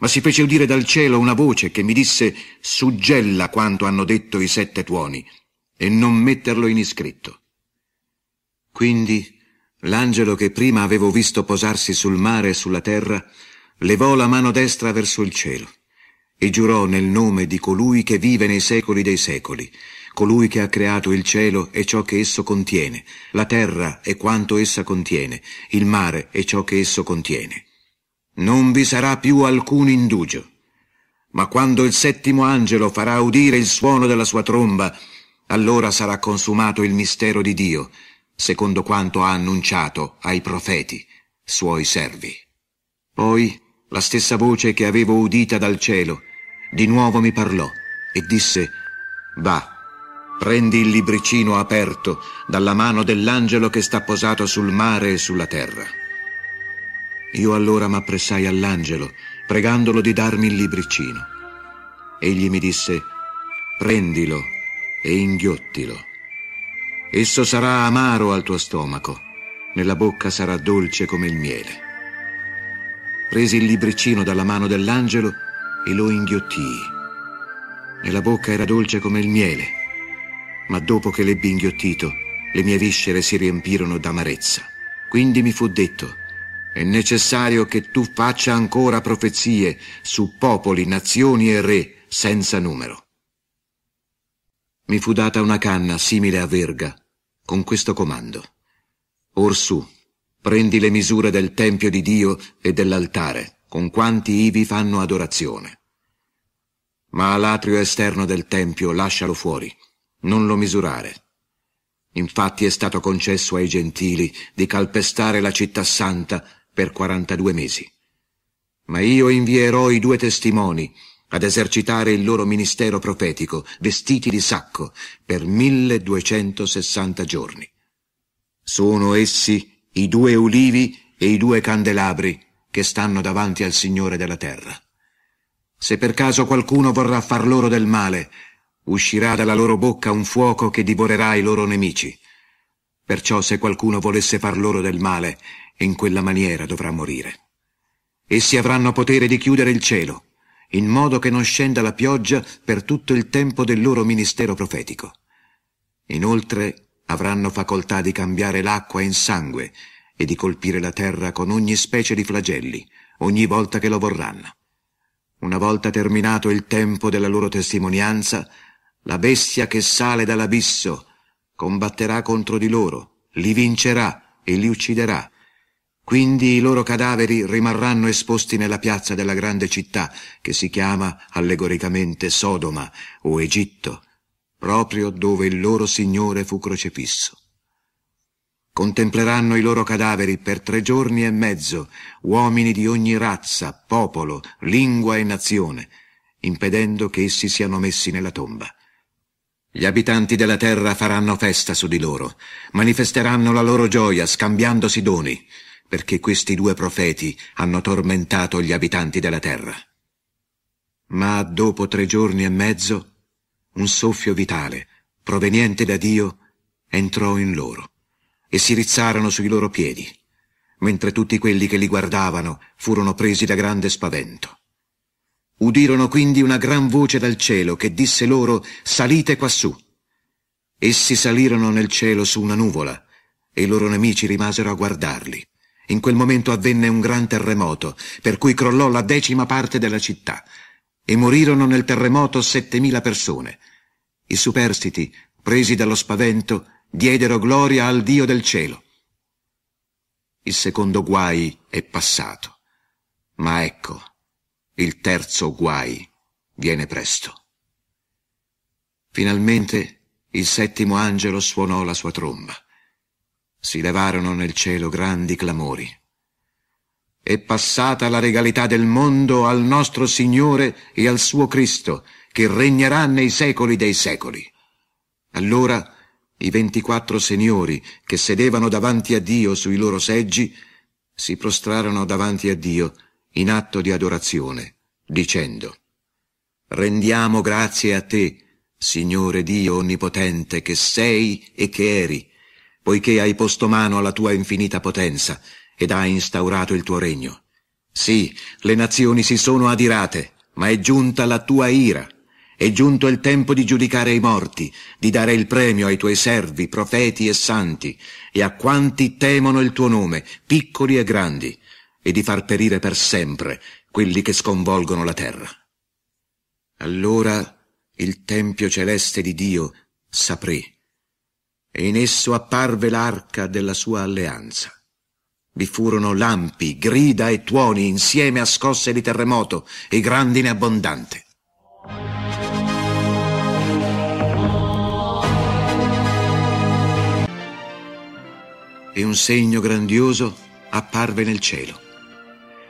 ma si fece udire dal cielo una voce che mi disse suggella quanto hanno detto i sette tuoni e non metterlo in iscritto. Quindi l'angelo che prima avevo visto posarsi sul mare e sulla terra levò la mano destra verso il cielo e giurò nel nome di colui che vive nei secoli dei secoli, colui che ha creato il cielo e ciò che esso contiene, la terra e quanto essa contiene, il mare e ciò che esso contiene non vi sarà più alcun indugio. Ma quando il settimo angelo farà udire il suono della sua tromba, allora sarà consumato il mistero di Dio, secondo quanto ha annunciato ai profeti, suoi servi. Poi la stessa voce che avevo udita dal cielo, di nuovo mi parlò e disse, Va, prendi il libricino aperto dalla mano dell'angelo che sta posato sul mare e sulla terra. Io allora m'appressai all'angelo, pregandolo di darmi il libricino. Egli mi disse, prendilo e inghiottilo. Esso sarà amaro al tuo stomaco, nella bocca sarà dolce come il miele. Presi il libricino dalla mano dell'angelo e lo inghiottii. Nella bocca era dolce come il miele, ma dopo che l'ebbi inghiottito, le mie viscere si riempirono d'amarezza. Quindi mi fu detto, è necessario che tu faccia ancora profezie su popoli, nazioni e re senza numero. Mi fu data una canna simile a verga, con questo comando. Orsù, prendi le misure del Tempio di Dio e dell'altare, con quanti ivi fanno adorazione. Ma l'atrio esterno del Tempio lascialo fuori, non lo misurare. Infatti è stato concesso ai gentili di calpestare la città santa per 42 mesi. Ma io invierò i due testimoni ad esercitare il loro ministero profetico, vestiti di sacco, per 1260 giorni. Sono essi i due ulivi e i due candelabri che stanno davanti al Signore della terra. Se per caso qualcuno vorrà far loro del male, uscirà dalla loro bocca un fuoco che divorerà i loro nemici. Perciò se qualcuno volesse far loro del male, in quella maniera dovrà morire. Essi avranno potere di chiudere il cielo, in modo che non scenda la pioggia per tutto il tempo del loro ministero profetico. Inoltre avranno facoltà di cambiare l'acqua in sangue e di colpire la terra con ogni specie di flagelli, ogni volta che lo vorranno. Una volta terminato il tempo della loro testimonianza, la bestia che sale dall'abisso combatterà contro di loro, li vincerà e li ucciderà. Quindi i loro cadaveri rimarranno esposti nella piazza della grande città, che si chiama allegoricamente Sodoma o Egitto, proprio dove il loro Signore fu crocifisso. Contempleranno i loro cadaveri per tre giorni e mezzo, uomini di ogni razza, popolo, lingua e nazione, impedendo che essi siano messi nella tomba. Gli abitanti della terra faranno festa su di loro, manifesteranno la loro gioia scambiandosi doni, perché questi due profeti hanno tormentato gli abitanti della terra. Ma dopo tre giorni e mezzo, un soffio vitale, proveniente da Dio, entrò in loro e si rizzarono sui loro piedi, mentre tutti quelli che li guardavano furono presi da grande spavento. Udirono quindi una gran voce dal cielo che disse loro salite quassù. Essi salirono nel cielo su una nuvola e i loro nemici rimasero a guardarli. In quel momento avvenne un gran terremoto, per cui crollò la decima parte della città, e morirono nel terremoto settemila persone. I superstiti, presi dallo spavento, diedero gloria al Dio del cielo. Il secondo guai è passato, ma ecco, il terzo guai viene presto. Finalmente il settimo angelo suonò la sua tromba si levarono nel cielo grandi clamori. È passata la regalità del mondo al nostro Signore e al suo Cristo, che regnerà nei secoli dei secoli. Allora i ventiquattro signori che sedevano davanti a Dio sui loro seggi si prostrarono davanti a Dio in atto di adorazione, dicendo Rendiamo grazie a te, Signore Dio Onnipotente, che sei e che eri, poiché hai posto mano alla tua infinita potenza ed hai instaurato il tuo regno. Sì, le nazioni si sono adirate, ma è giunta la tua ira. È giunto il tempo di giudicare i morti, di dare il premio ai tuoi servi, profeti e santi, e a quanti temono il tuo nome, piccoli e grandi, e di far perire per sempre quelli che sconvolgono la terra. Allora il tempio celeste di Dio saprì e in esso apparve l'arca della sua alleanza. Vi furono lampi, grida e tuoni insieme a scosse di terremoto e grandine abbondante. E un segno grandioso apparve nel cielo.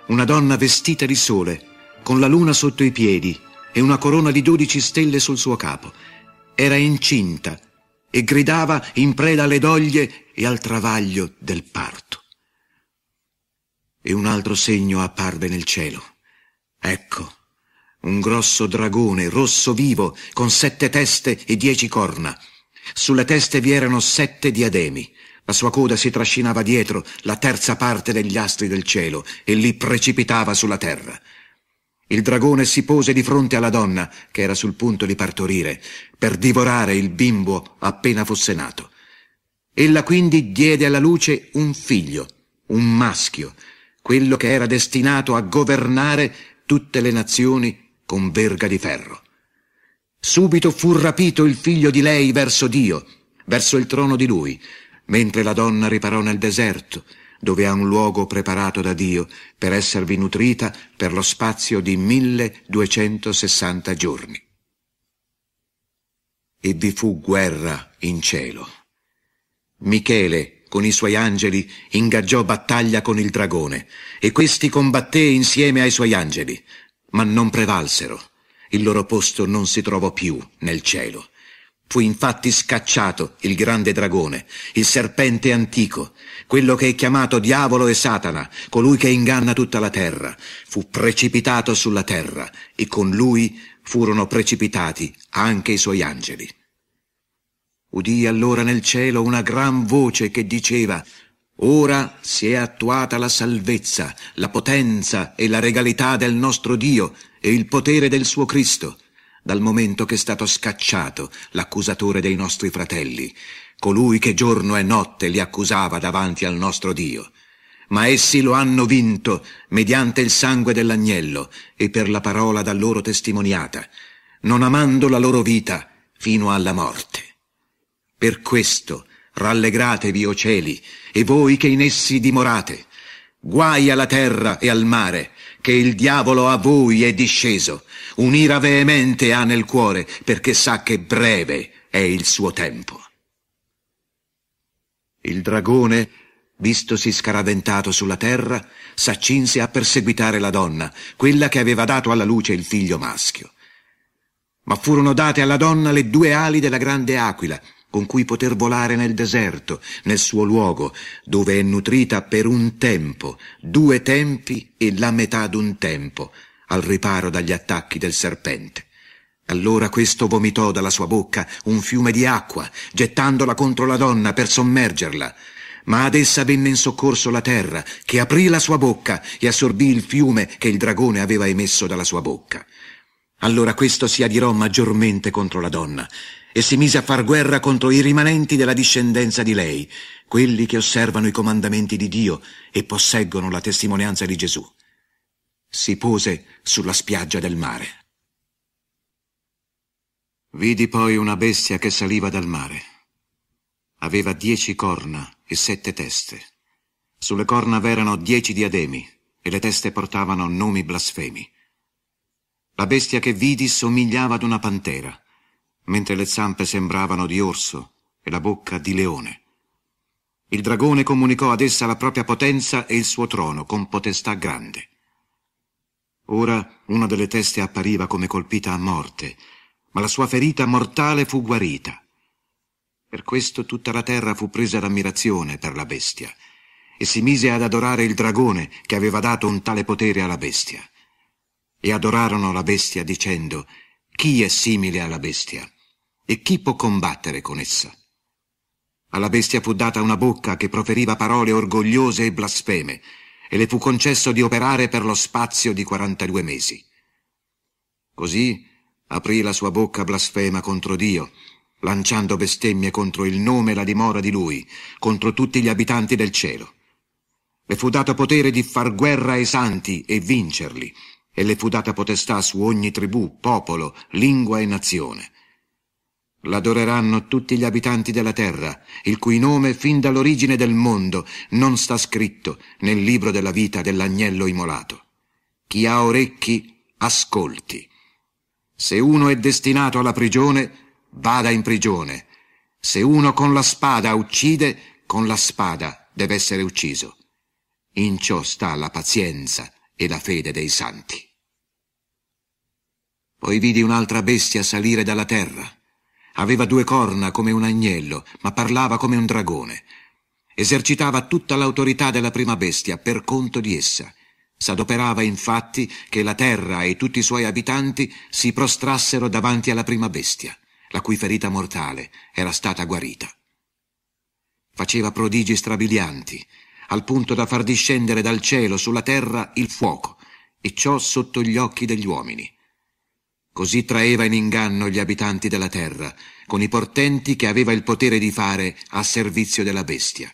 Una donna vestita di sole, con la luna sotto i piedi e una corona di dodici stelle sul suo capo. Era incinta e gridava in preda alle doglie e al travaglio del parto. E un altro segno apparve nel cielo. Ecco, un grosso dragone rosso vivo con sette teste e dieci corna. Sulle teste vi erano sette diademi. La sua coda si trascinava dietro la terza parte degli astri del cielo e li precipitava sulla terra. Il dragone si pose di fronte alla donna, che era sul punto di partorire, per divorare il bimbo appena fosse nato. Ella quindi diede alla luce un figlio, un maschio, quello che era destinato a governare tutte le nazioni con verga di ferro. Subito fu rapito il figlio di lei verso Dio, verso il trono di lui, mentre la donna riparò nel deserto, dove ha un luogo preparato da Dio per esservi nutrita per lo spazio di 1260 giorni. E vi fu guerra in cielo. Michele, con i suoi angeli, ingaggiò battaglia con il dragone, e questi combatté insieme ai suoi angeli, ma non prevalsero. Il loro posto non si trovò più nel cielo. Fu infatti scacciato il grande dragone, il serpente antico, quello che è chiamato diavolo e Satana, colui che inganna tutta la terra. Fu precipitato sulla terra e con lui furono precipitati anche i suoi angeli. Udì allora nel cielo una gran voce che diceva Ora si è attuata la salvezza, la potenza e la regalità del nostro Dio e il potere del suo Cristo dal momento che è stato scacciato l'accusatore dei nostri fratelli, colui che giorno e notte li accusava davanti al nostro Dio. Ma essi lo hanno vinto mediante il sangue dell'agnello e per la parola da loro testimoniata, non amando la loro vita fino alla morte. Per questo rallegratevi, o cieli, e voi che in essi dimorate. Guai alla terra e al mare, che il diavolo a voi è disceso, un'ira veemente ha nel cuore, perché sa che breve è il suo tempo. Il dragone, vistosi scaraventato sulla terra, s'accinse a perseguitare la donna, quella che aveva dato alla luce il figlio maschio. Ma furono date alla donna le due ali della grande aquila, con cui poter volare nel deserto, nel suo luogo, dove è nutrita per un tempo, due tempi e la metà d'un tempo, al riparo dagli attacchi del serpente. Allora questo vomitò dalla sua bocca un fiume di acqua, gettandola contro la donna per sommergerla. Ma ad essa venne in soccorso la terra, che aprì la sua bocca e assorbì il fiume che il dragone aveva emesso dalla sua bocca. Allora questo si adirò maggiormente contro la donna, e si mise a far guerra contro i rimanenti della discendenza di lei, quelli che osservano i comandamenti di Dio e posseggono la testimonianza di Gesù. Si pose sulla spiaggia del mare. Vidi poi una bestia che saliva dal mare. Aveva dieci corna e sette teste. Sulle corna v'erano dieci diademi e le teste portavano nomi blasfemi. La bestia che vidi somigliava ad una pantera mentre le zampe sembravano di orso e la bocca di leone. Il dragone comunicò ad essa la propria potenza e il suo trono con potestà grande. Ora una delle teste appariva come colpita a morte, ma la sua ferita mortale fu guarita. Per questo tutta la terra fu presa d'ammirazione per la bestia, e si mise ad adorare il dragone che aveva dato un tale potere alla bestia. E adorarono la bestia dicendo, chi è simile alla bestia? E chi può combattere con essa? Alla bestia fu data una bocca che proferiva parole orgogliose e blasfeme, e le fu concesso di operare per lo spazio di 42 mesi. Così aprì la sua bocca blasfema contro Dio, lanciando bestemmie contro il nome e la dimora di Lui, contro tutti gli abitanti del cielo. Le fu dato potere di far guerra ai santi e vincerli, e le fu data potestà su ogni tribù, popolo, lingua e nazione. L'adoreranno tutti gli abitanti della terra, il cui nome fin dall'origine del mondo non sta scritto nel libro della vita dell'agnello immolato. Chi ha orecchi, ascolti. Se uno è destinato alla prigione, vada in prigione. Se uno con la spada uccide, con la spada deve essere ucciso. In ciò sta la pazienza e la fede dei santi. Poi vidi un'altra bestia salire dalla terra Aveva due corna come un agnello, ma parlava come un dragone. Esercitava tutta l'autorità della prima bestia per conto di essa. S'adoperava infatti che la terra e tutti i suoi abitanti si prostrassero davanti alla prima bestia, la cui ferita mortale era stata guarita. Faceva prodigi strabilianti, al punto da far discendere dal cielo sulla terra il fuoco, e ciò sotto gli occhi degli uomini. Così traeva in inganno gli abitanti della terra, con i portenti che aveva il potere di fare a servizio della bestia.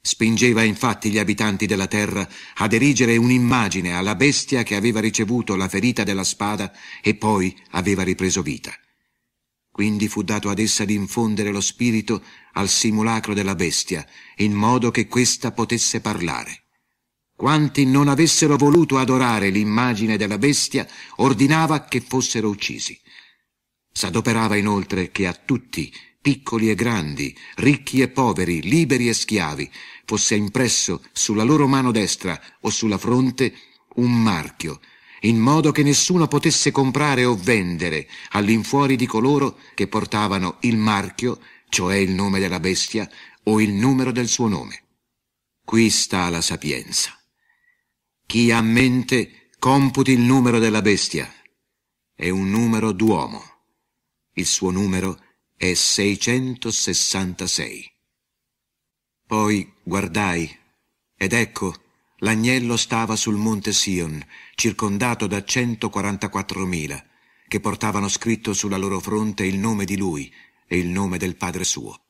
Spingeva infatti gli abitanti della terra ad erigere un'immagine alla bestia che aveva ricevuto la ferita della spada e poi aveva ripreso vita. Quindi fu dato ad essa di infondere lo spirito al simulacro della bestia, in modo che questa potesse parlare. Quanti non avessero voluto adorare l'immagine della bestia, ordinava che fossero uccisi. S'adoperava inoltre che a tutti, piccoli e grandi, ricchi e poveri, liberi e schiavi, fosse impresso sulla loro mano destra o sulla fronte un marchio, in modo che nessuno potesse comprare o vendere all'infuori di coloro che portavano il marchio, cioè il nome della bestia, o il numero del suo nome. Qui sta la sapienza. Chi ha mente computi il numero della bestia. È un numero d'uomo. Il suo numero è 666. Poi guardai, ed ecco, l'agnello stava sul monte Sion, circondato da 144.000, che portavano scritto sulla loro fronte il nome di lui e il nome del Padre suo.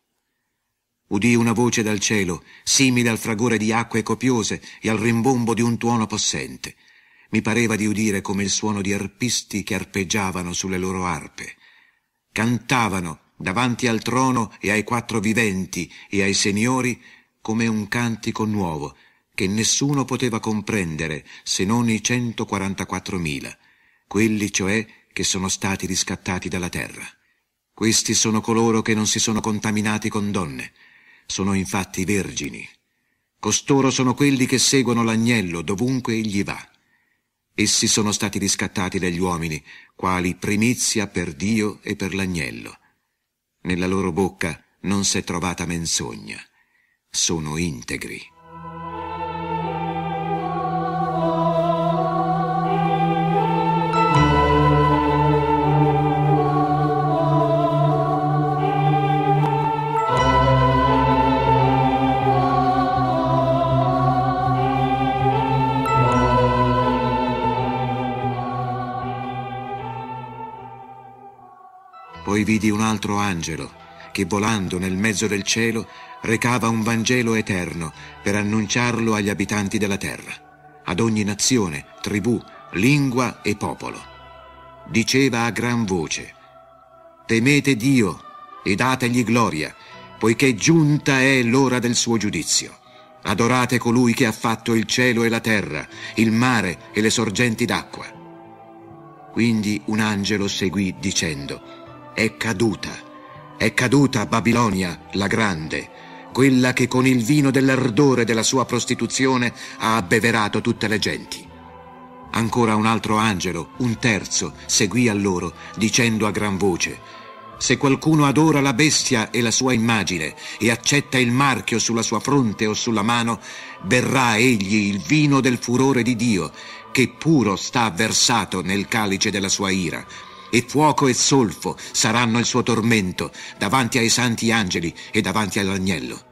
Udì una voce dal cielo, simile al fragore di acque copiose e al rimbombo di un tuono possente. Mi pareva di udire come il suono di arpisti che arpeggiavano sulle loro arpe. Cantavano davanti al trono e ai quattro viventi e ai signori come un cantico nuovo, che nessuno poteva comprendere se non i 144.000, quelli cioè che sono stati riscattati dalla terra. Questi sono coloro che non si sono contaminati con donne, sono infatti vergini. Costoro sono quelli che seguono l'agnello dovunque egli va. Essi sono stati riscattati dagli uomini, quali primizia per Dio e per l'agnello. Nella loro bocca non s'è trovata menzogna. Sono integri. Vidi un altro angelo che volando nel mezzo del cielo recava un Vangelo eterno per annunciarlo agli abitanti della terra, ad ogni nazione, tribù, lingua e popolo. Diceva a gran voce, temete Dio e dategli gloria, poiché giunta è l'ora del suo giudizio. Adorate colui che ha fatto il cielo e la terra, il mare e le sorgenti d'acqua. Quindi un angelo seguì dicendo, è caduta. È caduta Babilonia, la grande, quella che con il vino dell'ardore della sua prostituzione ha abbeverato tutte le genti. Ancora un altro angelo, un terzo, seguì a loro, dicendo a gran voce, se qualcuno adora la bestia e la sua immagine e accetta il marchio sulla sua fronte o sulla mano, berrà egli il vino del furore di Dio, che puro sta versato nel calice della sua ira, e fuoco e solfo saranno il suo tormento davanti ai santi angeli e davanti all'agnello.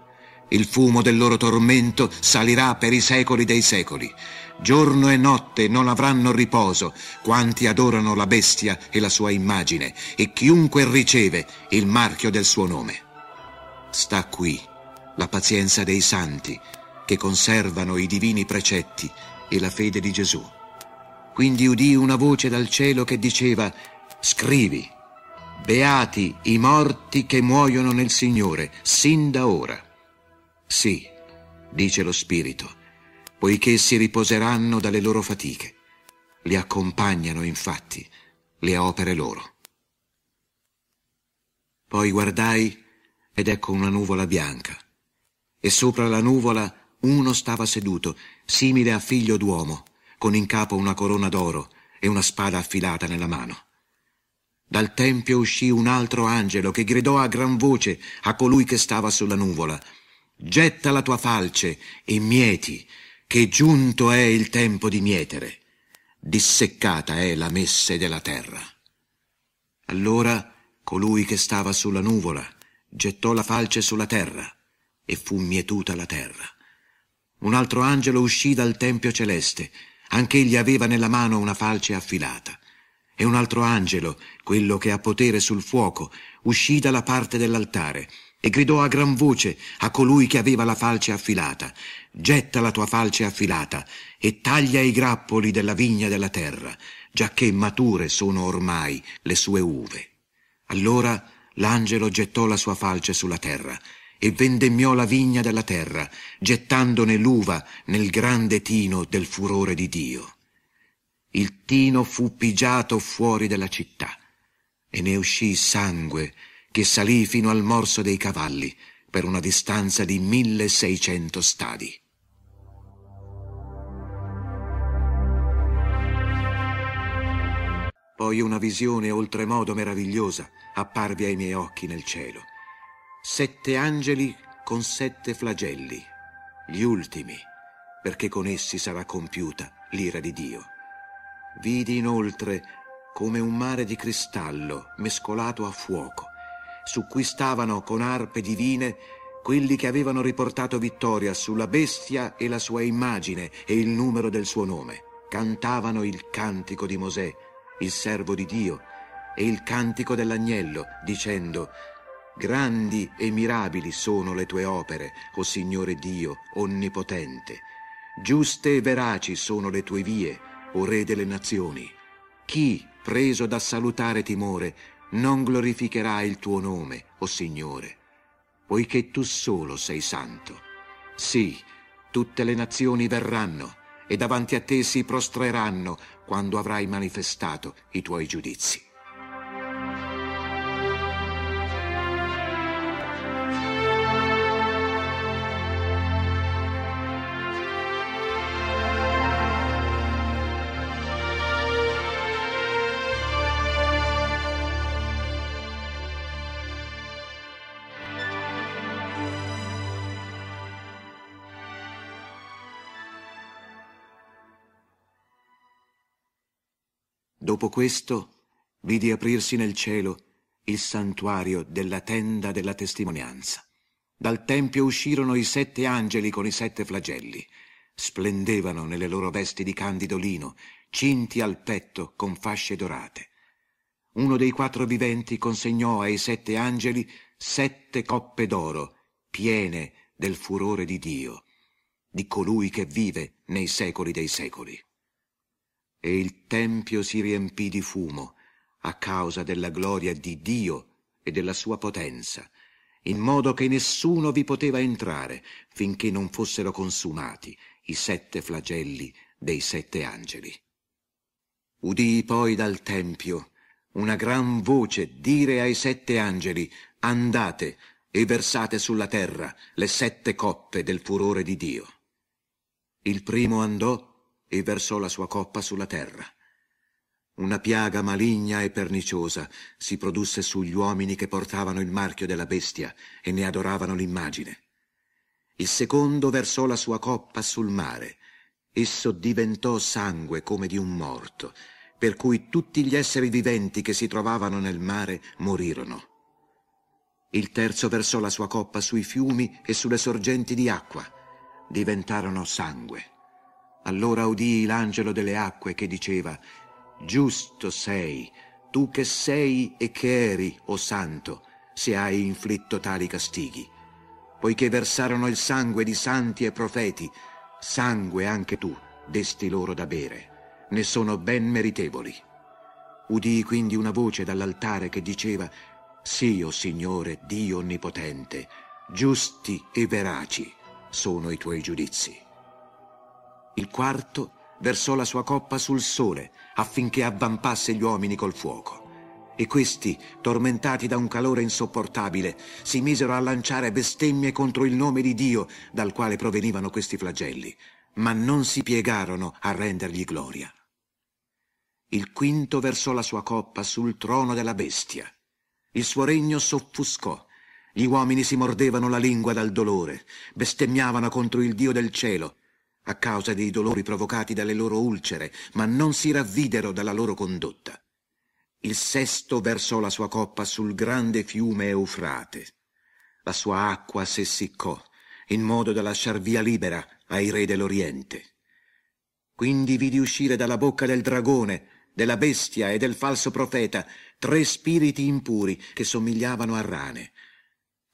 Il fumo del loro tormento salirà per i secoli dei secoli. Giorno e notte non avranno riposo quanti adorano la bestia e la sua immagine e chiunque riceve il marchio del suo nome. Sta qui la pazienza dei santi che conservano i divini precetti e la fede di Gesù. Quindi udì una voce dal cielo che diceva Scrivi, beati i morti che muoiono nel Signore, sin da ora. Sì, dice lo Spirito, poiché si riposeranno dalle loro fatiche. Li accompagnano, infatti, le opere loro. Poi guardai ed ecco una nuvola bianca, e sopra la nuvola uno stava seduto, simile a figlio d'uomo, con in capo una corona d'oro e una spada affilata nella mano. Dal tempio uscì un altro angelo che gridò a gran voce a colui che stava sulla nuvola. getta la tua falce e mieti, che giunto è il tempo di mietere. Disseccata è la messe della terra. Allora colui che stava sulla nuvola gettò la falce sulla terra e fu mietuta la terra. Un altro angelo uscì dal tempio celeste, anch'egli aveva nella mano una falce affilata. E un altro angelo, quello che ha potere sul fuoco, uscì dalla parte dell'altare e gridò a gran voce a colui che aveva la falce affilata, getta la tua falce affilata e taglia i grappoli della vigna della terra, giacché mature sono ormai le sue uve. Allora l'angelo gettò la sua falce sulla terra e vendemmiò la vigna della terra, gettandone l'uva nel grande tino del furore di Dio. Il tino fu pigiato fuori della città e ne uscì sangue che salì fino al morso dei cavalli per una distanza di milleseicento stadi. Poi una visione oltremodo meravigliosa apparve ai miei occhi nel cielo sette angeli con sette flagelli, gli ultimi, perché con essi sarà compiuta l'ira di Dio. Vidi inoltre come un mare di cristallo mescolato a fuoco, su cui stavano con arpe divine quelli che avevano riportato vittoria sulla bestia e la sua immagine e il numero del suo nome. Cantavano il cantico di Mosè, il servo di Dio, e il cantico dell'agnello, dicendo Grandi e mirabili sono le tue opere, o Signore Dio onnipotente. Giuste e veraci sono le tue vie, o Re delle nazioni. Chi, preso da salutare timore, non glorificherà il tuo nome, o Signore? Poiché tu solo sei santo. Sì, tutte le nazioni verranno e davanti a te si prostreranno quando avrai manifestato i tuoi giudizi. Dopo questo vidi aprirsi nel cielo il santuario della tenda della testimonianza. Dal tempio uscirono i sette angeli con i sette flagelli. Splendevano nelle loro vesti di candido lino, cinti al petto con fasce dorate. Uno dei quattro viventi consegnò ai sette angeli sette coppe d'oro, piene del furore di Dio, di colui che vive nei secoli dei secoli e il tempio si riempì di fumo a causa della gloria di Dio e della sua potenza, in modo che nessuno vi poteva entrare finché non fossero consumati i sette flagelli dei sette angeli. Udii poi dal tempio una gran voce dire ai sette angeli andate e versate sulla terra le sette coppe del furore di Dio. Il primo andò e versò la sua coppa sulla terra. Una piaga maligna e perniciosa si produsse sugli uomini che portavano il marchio della bestia e ne adoravano l'immagine. Il secondo versò la sua coppa sul mare. Esso diventò sangue come di un morto, per cui tutti gli esseri viventi che si trovavano nel mare morirono. Il terzo versò la sua coppa sui fiumi e sulle sorgenti di acqua. Diventarono sangue. Allora udii l'angelo delle acque che diceva, Giusto sei, tu che sei e che eri, o santo, se hai inflitto tali castighi. Poiché versarono il sangue di santi e profeti, sangue anche tu desti loro da bere, ne sono ben meritevoli. Udii quindi una voce dall'altare che diceva, Sì, o oh Signore, Dio Onnipotente, giusti e veraci sono i tuoi giudizi. Il quarto versò la sua coppa sul sole affinché avvampasse gli uomini col fuoco. E questi, tormentati da un calore insopportabile, si misero a lanciare bestemmie contro il nome di Dio dal quale provenivano questi flagelli, ma non si piegarono a rendergli gloria. Il quinto versò la sua coppa sul trono della bestia. Il suo regno s'offuscò Gli uomini si mordevano la lingua dal dolore, bestemmiavano contro il Dio del cielo, a causa dei dolori provocati dalle loro ulcere, ma non si ravvidero dalla loro condotta. Il sesto versò la sua coppa sul grande fiume Eufrate. La sua acqua s'essiccò, in modo da lasciar via libera ai re dell'Oriente. Quindi vidi uscire dalla bocca del dragone, della bestia e del falso profeta tre spiriti impuri che somigliavano a rane,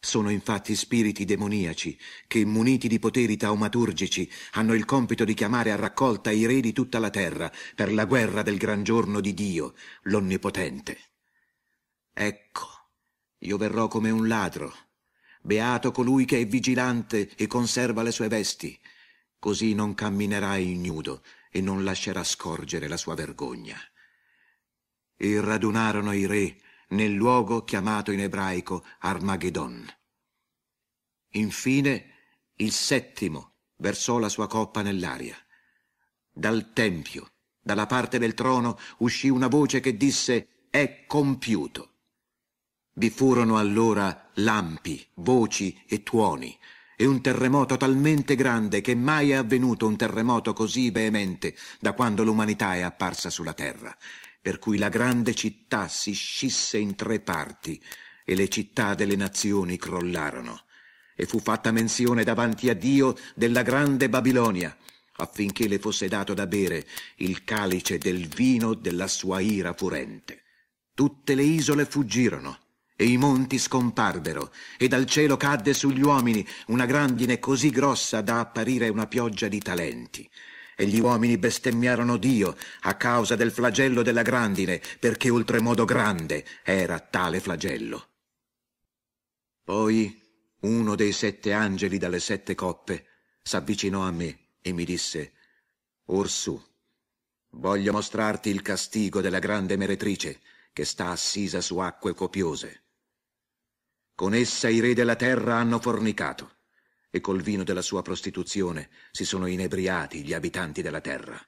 sono infatti spiriti demoniaci che, muniti di poteri taumaturgici, hanno il compito di chiamare a raccolta i re di tutta la terra per la guerra del gran giorno di Dio, l'Onnipotente. Ecco, io verrò come un ladro. Beato colui che è vigilante e conserva le sue vesti, così non camminerà ignudo e non lascerà scorgere la sua vergogna. E radunarono i re nel luogo chiamato in ebraico Armageddon. Infine il settimo versò la sua coppa nell'aria. Dal tempio, dalla parte del trono, uscì una voce che disse «È compiuto». Vi furono allora lampi, voci e tuoni, e un terremoto talmente grande che mai è avvenuto un terremoto così veemente da quando l'umanità è apparsa sulla terra, per cui la grande città si scisse in tre parti e le città delle nazioni crollarono. E fu fatta menzione davanti a Dio della grande Babilonia, affinché le fosse dato da bere il calice del vino della sua ira furente. Tutte le isole fuggirono, e i monti scomparvero, e dal cielo cadde sugli uomini una grandine così grossa da apparire una pioggia di talenti e gli uomini bestemmiarono Dio a causa del flagello della grandine, perché oltremodo grande era tale flagello. Poi uno dei sette angeli dalle sette coppe s'avvicinò a me e mi disse, Orsù, voglio mostrarti il castigo della grande meretrice che sta assisa su acque copiose. Con essa i re della terra hanno fornicato e col vino della sua prostituzione si sono inebriati gli abitanti della terra.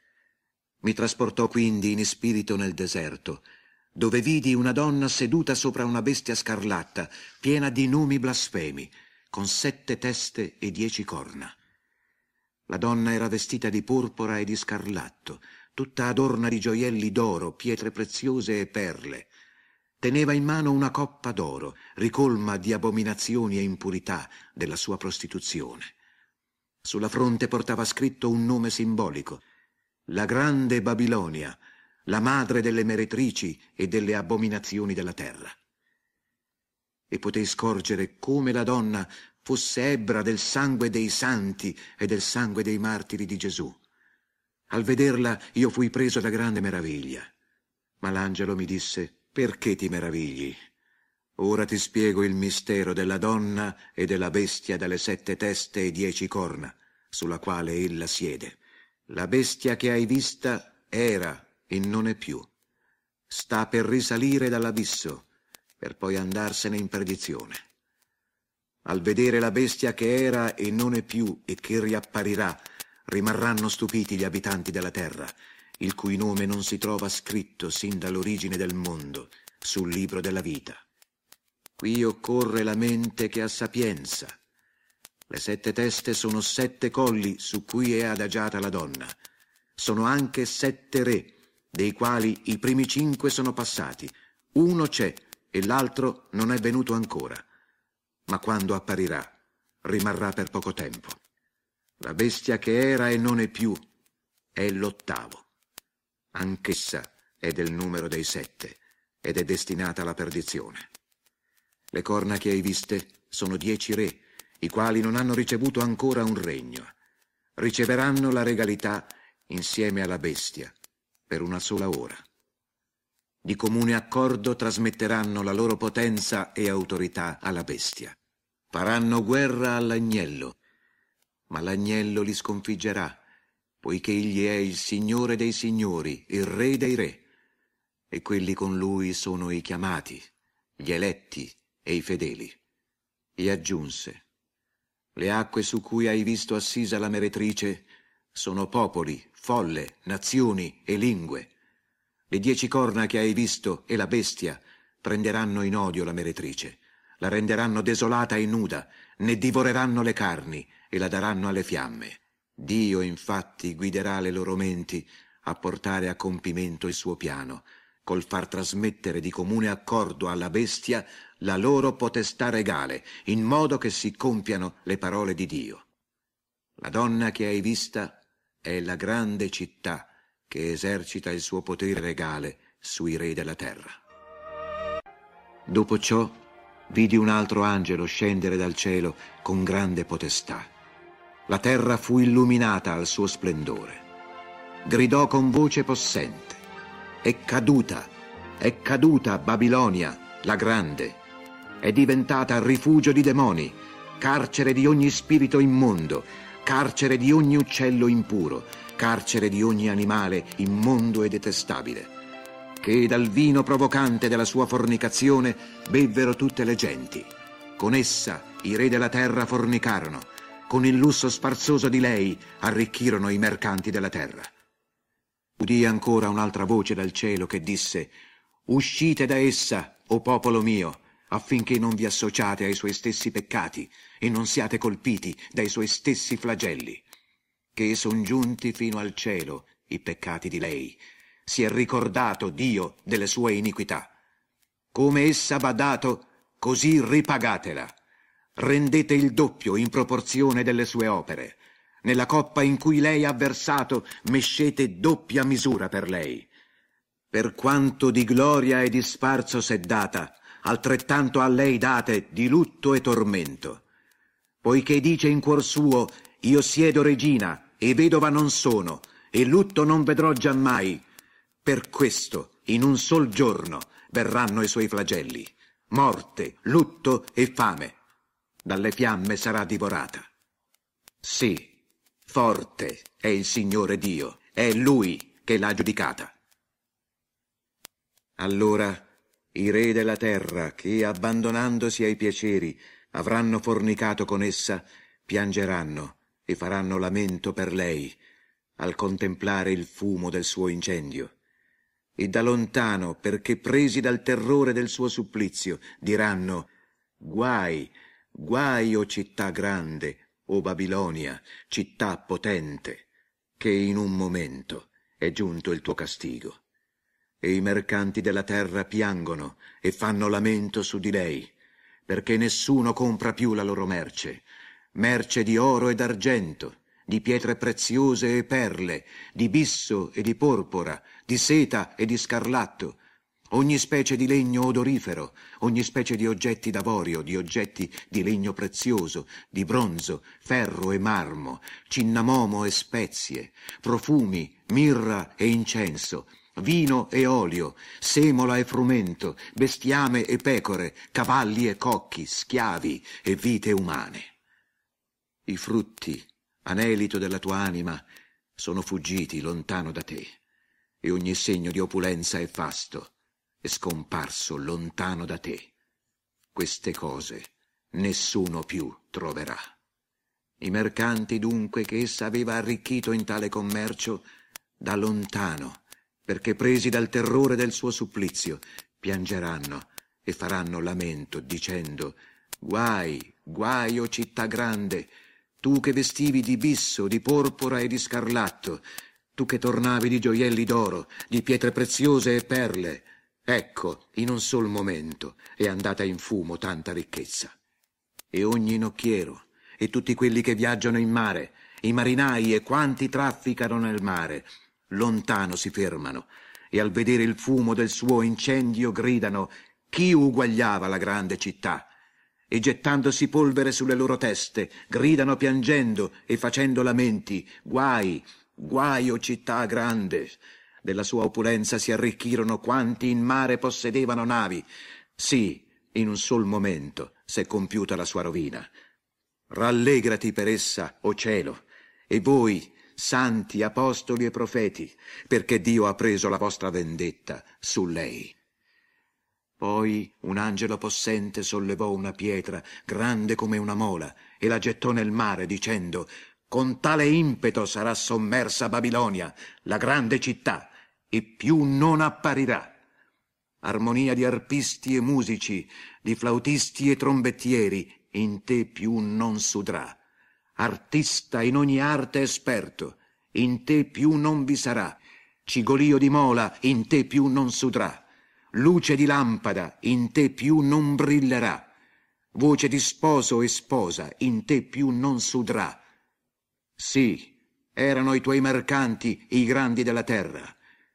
Mi trasportò quindi in spirito nel deserto, dove vidi una donna seduta sopra una bestia scarlatta, piena di numi blasfemi, con sette teste e dieci corna. La donna era vestita di porpora e di scarlatto, tutta adorna di gioielli d'oro, pietre preziose e perle, teneva in mano una coppa d'oro, ricolma di abominazioni e impurità della sua prostituzione. Sulla fronte portava scritto un nome simbolico, la grande Babilonia, la madre delle meretrici e delle abominazioni della terra. E potei scorgere come la donna fosse ebbra del sangue dei santi e del sangue dei martiri di Gesù. Al vederla io fui preso da grande meraviglia. Ma l'angelo mi disse, perché ti meravigli? Ora ti spiego il mistero della donna e della bestia dalle sette teste e dieci corna, sulla quale ella siede. La bestia che hai vista era e non è più. Sta per risalire dall'abisso, per poi andarsene in perdizione. Al vedere la bestia che era e non è più e che riapparirà, rimarranno stupiti gli abitanti della terra, il cui nome non si trova scritto sin dall'origine del mondo sul libro della vita. Qui occorre la mente che ha sapienza. Le sette teste sono sette colli su cui è adagiata la donna. Sono anche sette re, dei quali i primi cinque sono passati. Uno c'è e l'altro non è venuto ancora. Ma quando apparirà, rimarrà per poco tempo. La bestia che era e non è più è l'ottavo anch'essa è del numero dei sette ed è destinata alla perdizione. Le corna che hai viste sono dieci re, i quali non hanno ricevuto ancora un regno. Riceveranno la regalità insieme alla bestia per una sola ora. Di comune accordo trasmetteranno la loro potenza e autorità alla bestia. Faranno guerra all'agnello, ma l'agnello li sconfiggerà poiché egli è il Signore dei Signori, il Re dei Re, e quelli con lui sono i chiamati, gli eletti e i fedeli. E aggiunse, le acque su cui hai visto assisa la meretrice sono popoli, folle, nazioni e lingue. Le dieci corna che hai visto e la bestia prenderanno in odio la meretrice, la renderanno desolata e nuda, ne divoreranno le carni e la daranno alle fiamme. Dio infatti guiderà le loro menti a portare a compimento il suo piano, col far trasmettere di comune accordo alla bestia la loro potestà regale, in modo che si compiano le parole di Dio. La donna che hai vista è la grande città che esercita il suo potere regale sui re della terra. Dopo ciò vidi un altro angelo scendere dal cielo con grande potestà. La terra fu illuminata al suo splendore. Gridò con voce possente. È caduta, è caduta Babilonia, la grande. È diventata rifugio di demoni, carcere di ogni spirito immondo, carcere di ogni uccello impuro, carcere di ogni animale immondo e detestabile, che dal vino provocante della sua fornicazione bevvero tutte le genti. Con essa i re della terra fornicarono, con il lusso sfarzoso di lei arricchirono i mercanti della terra. Udì ancora un'altra voce dal cielo che disse, Uscite da essa, o popolo mio, affinché non vi associate ai suoi stessi peccati e non siate colpiti dai suoi stessi flagelli, che son giunti fino al cielo i peccati di lei. Si è ricordato Dio delle sue iniquità. Come essa va dato, così ripagatela. Rendete il doppio in proporzione delle sue opere. Nella coppa in cui lei ha versato, mescete doppia misura per lei. Per quanto di gloria e di sfarzo s'è data, altrettanto a lei date di lutto e tormento. Poiché dice in cuor suo, io siedo regina e vedova non sono, e lutto non vedrò giammai. Per questo, in un sol giorno, verranno i suoi flagelli, morte, lutto e fame. Dalle fiamme sarà divorata. Sì, forte è il Signore Dio, è Lui che l'ha giudicata. Allora i re della terra, che abbandonandosi ai piaceri avranno fornicato con essa, piangeranno e faranno lamento per lei al contemplare il fumo del suo incendio. E da lontano, perché presi dal terrore del suo supplizio, diranno Guai, guai, o città grande, o Babilonia, città potente, che in un momento è giunto il tuo castigo. E i mercanti della terra piangono e fanno lamento su di lei, perché nessuno compra più la loro merce, merce di oro e d'argento, di pietre preziose e perle, di bisso e di porpora, di seta e di scarlatto, ogni specie di legno odorifero, ogni specie di oggetti d'avorio, di oggetti di legno prezioso, di bronzo, ferro e marmo, cinnamomo e spezie, profumi, mirra e incenso, vino e olio, semola e frumento, bestiame e pecore, cavalli e cocchi, schiavi e vite umane. I frutti, anelito della tua anima, sono fuggiti lontano da te, e ogni segno di opulenza e fasto è scomparso lontano da te. Queste cose nessuno più troverà. I mercanti dunque che essa aveva arricchito in tale commercio, da lontano perché presi dal terrore del suo supplizio, piangeranno e faranno lamento, dicendo Guai, guai, o città grande, tu che vestivi di bisso, di porpora e di scarlatto, tu che tornavi di gioielli d'oro, di pietre preziose e perle, ecco, in un sol momento è andata in fumo tanta ricchezza. E ogni nocchiero, e tutti quelli che viaggiano in mare, i marinai e quanti trafficano nel mare, lontano si fermano e al vedere il fumo del suo incendio gridano chi uguagliava la grande città e gettandosi polvere sulle loro teste gridano piangendo e facendo lamenti guai guai o città grande della sua opulenza si arricchirono quanti in mare possedevano navi sì in un sol momento s'è compiuta la sua rovina rallegrati per essa o cielo e voi santi, apostoli e profeti, perché Dio ha preso la vostra vendetta su lei. Poi un angelo possente sollevò una pietra grande come una mola e la gettò nel mare dicendo con tale impeto sarà sommersa Babilonia, la grande città, e più non apparirà. armonia di arpisti e musici, di flautisti e trombettieri, in te più non sudrà. Artista in ogni arte esperto, in te più non vi sarà. Cigolio di mola, in te più non sudrà. Luce di lampada, in te più non brillerà. Voce di sposo e sposa, in te più non sudrà. Sì, erano i tuoi mercanti i grandi della terra.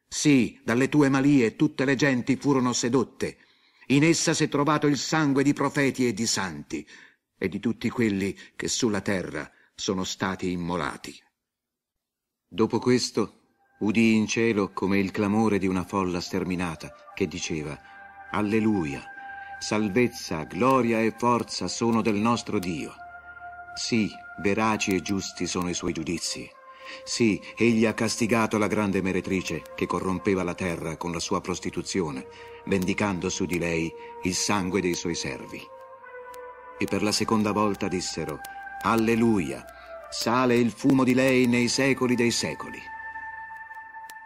Sì, dalle tue malie tutte le genti furono sedotte. In essa si è trovato il sangue di profeti e di santi e di tutti quelli che sulla terra sono stati immolati. Dopo questo udì in cielo come il clamore di una folla sterminata che diceva Alleluia, salvezza, gloria e forza sono del nostro Dio. Sì, veraci e giusti sono i suoi giudizi. Sì, egli ha castigato la grande meretrice che corrompeva la terra con la sua prostituzione, vendicando su di lei il sangue dei suoi servi. E per la seconda volta dissero Alleluia, sale il fumo di lei nei secoli dei secoli.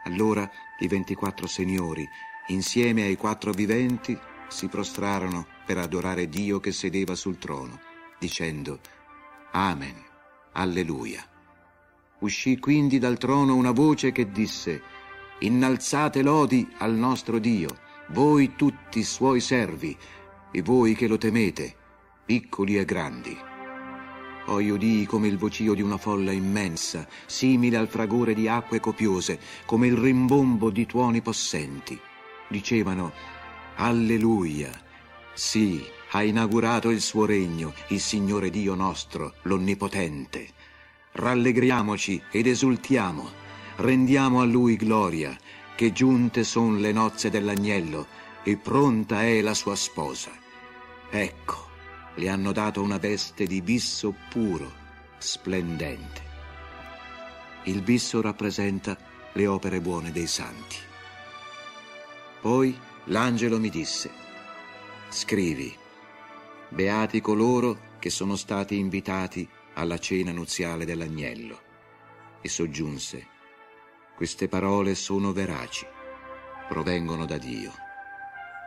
Allora i ventiquattro signori, insieme ai quattro viventi, si prostrarono per adorare Dio che sedeva sul trono, dicendo Amen, Alleluia. Uscì quindi dal trono una voce che disse Innalzate lodi al nostro Dio, voi tutti suoi servi, e voi che lo temete, piccoli e grandi. Poi udii come il vocio di una folla immensa, simile al fragore di acque copiose, come il rimbombo di tuoni possenti. Dicevano, Alleluia! Sì, ha inaugurato il suo regno, il Signore Dio nostro, l'Onnipotente. Rallegriamoci ed esultiamo, rendiamo a Lui gloria, che giunte son le nozze dell'agnello e pronta è la sua sposa. Ecco, le hanno dato una veste di bisso puro, splendente. Il bisso rappresenta le opere buone dei santi. Poi l'angelo mi disse, scrivi, beati coloro che sono stati invitati alla cena nuziale dell'agnello. E soggiunse, queste parole sono veraci, provengono da Dio.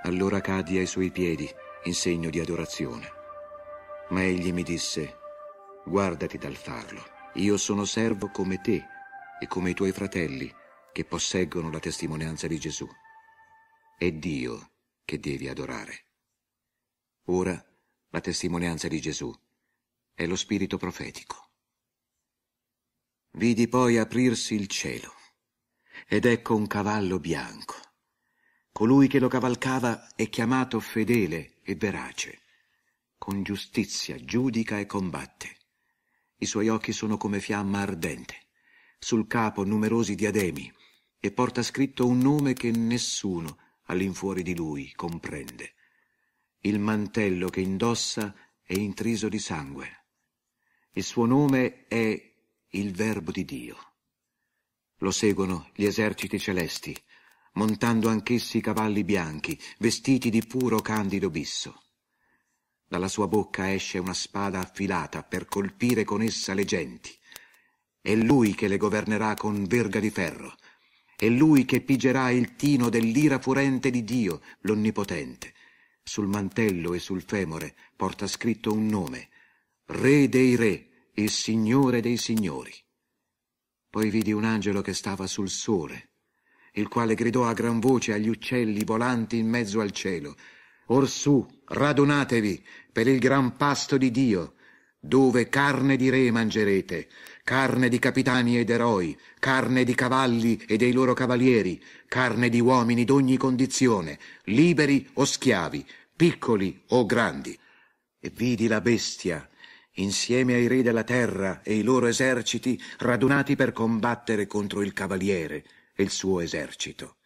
Allora caddi ai suoi piedi in segno di adorazione. Ma egli mi disse, guardati dal farlo, io sono servo come te e come i tuoi fratelli che posseggono la testimonianza di Gesù. È Dio che devi adorare. Ora la testimonianza di Gesù è lo spirito profetico. Vidi poi aprirsi il cielo ed ecco un cavallo bianco. Colui che lo cavalcava è chiamato fedele e verace con giustizia giudica e combatte. I suoi occhi sono come fiamma ardente, sul capo numerosi diademi, e porta scritto un nome che nessuno all'infuori di lui comprende. Il mantello che indossa è intriso di sangue. Il suo nome è il Verbo di Dio. Lo seguono gli eserciti celesti, montando anch'essi cavalli bianchi, vestiti di puro candido bisso. Dalla sua bocca esce una spada affilata per colpire con essa le genti. È lui che le governerà con verga di ferro. È lui che pigerà il tino dell'ira furente di Dio, l'Onnipotente. Sul mantello e sul femore porta scritto un nome, Re dei Re e Signore dei Signori. Poi vidi un angelo che stava sul sole, il quale gridò a gran voce agli uccelli volanti in mezzo al cielo, Orsù, radunatevi per il gran pasto di Dio, dove carne di re mangerete, carne di capitani ed eroi, carne di cavalli e dei loro cavalieri, carne di uomini d'ogni condizione, liberi o schiavi, piccoli o grandi. E vidi la bestia, insieme ai re della terra e i loro eserciti, radunati per combattere contro il cavaliere e il suo esercito.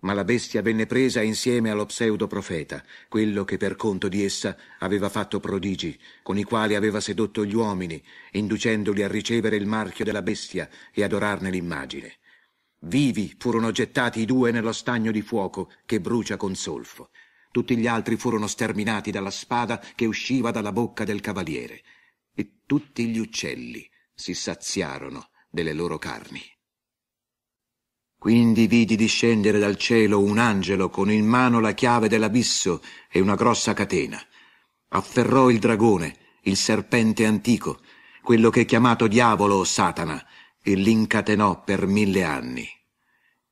Ma la bestia venne presa insieme allo pseudo-profeta, quello che per conto di essa aveva fatto prodigi, con i quali aveva sedotto gli uomini, inducendoli a ricevere il marchio della bestia e adorarne l'immagine. Vivi furono gettati i due nello stagno di fuoco che brucia con solfo. Tutti gli altri furono sterminati dalla spada che usciva dalla bocca del cavaliere. E tutti gli uccelli si saziarono delle loro carni. Quindi vidi discendere dal cielo un angelo con in mano la chiave dell'abisso e una grossa catena. Afferrò il dragone, il serpente antico, quello che è chiamato diavolo o Satana, e l'incatenò per mille anni.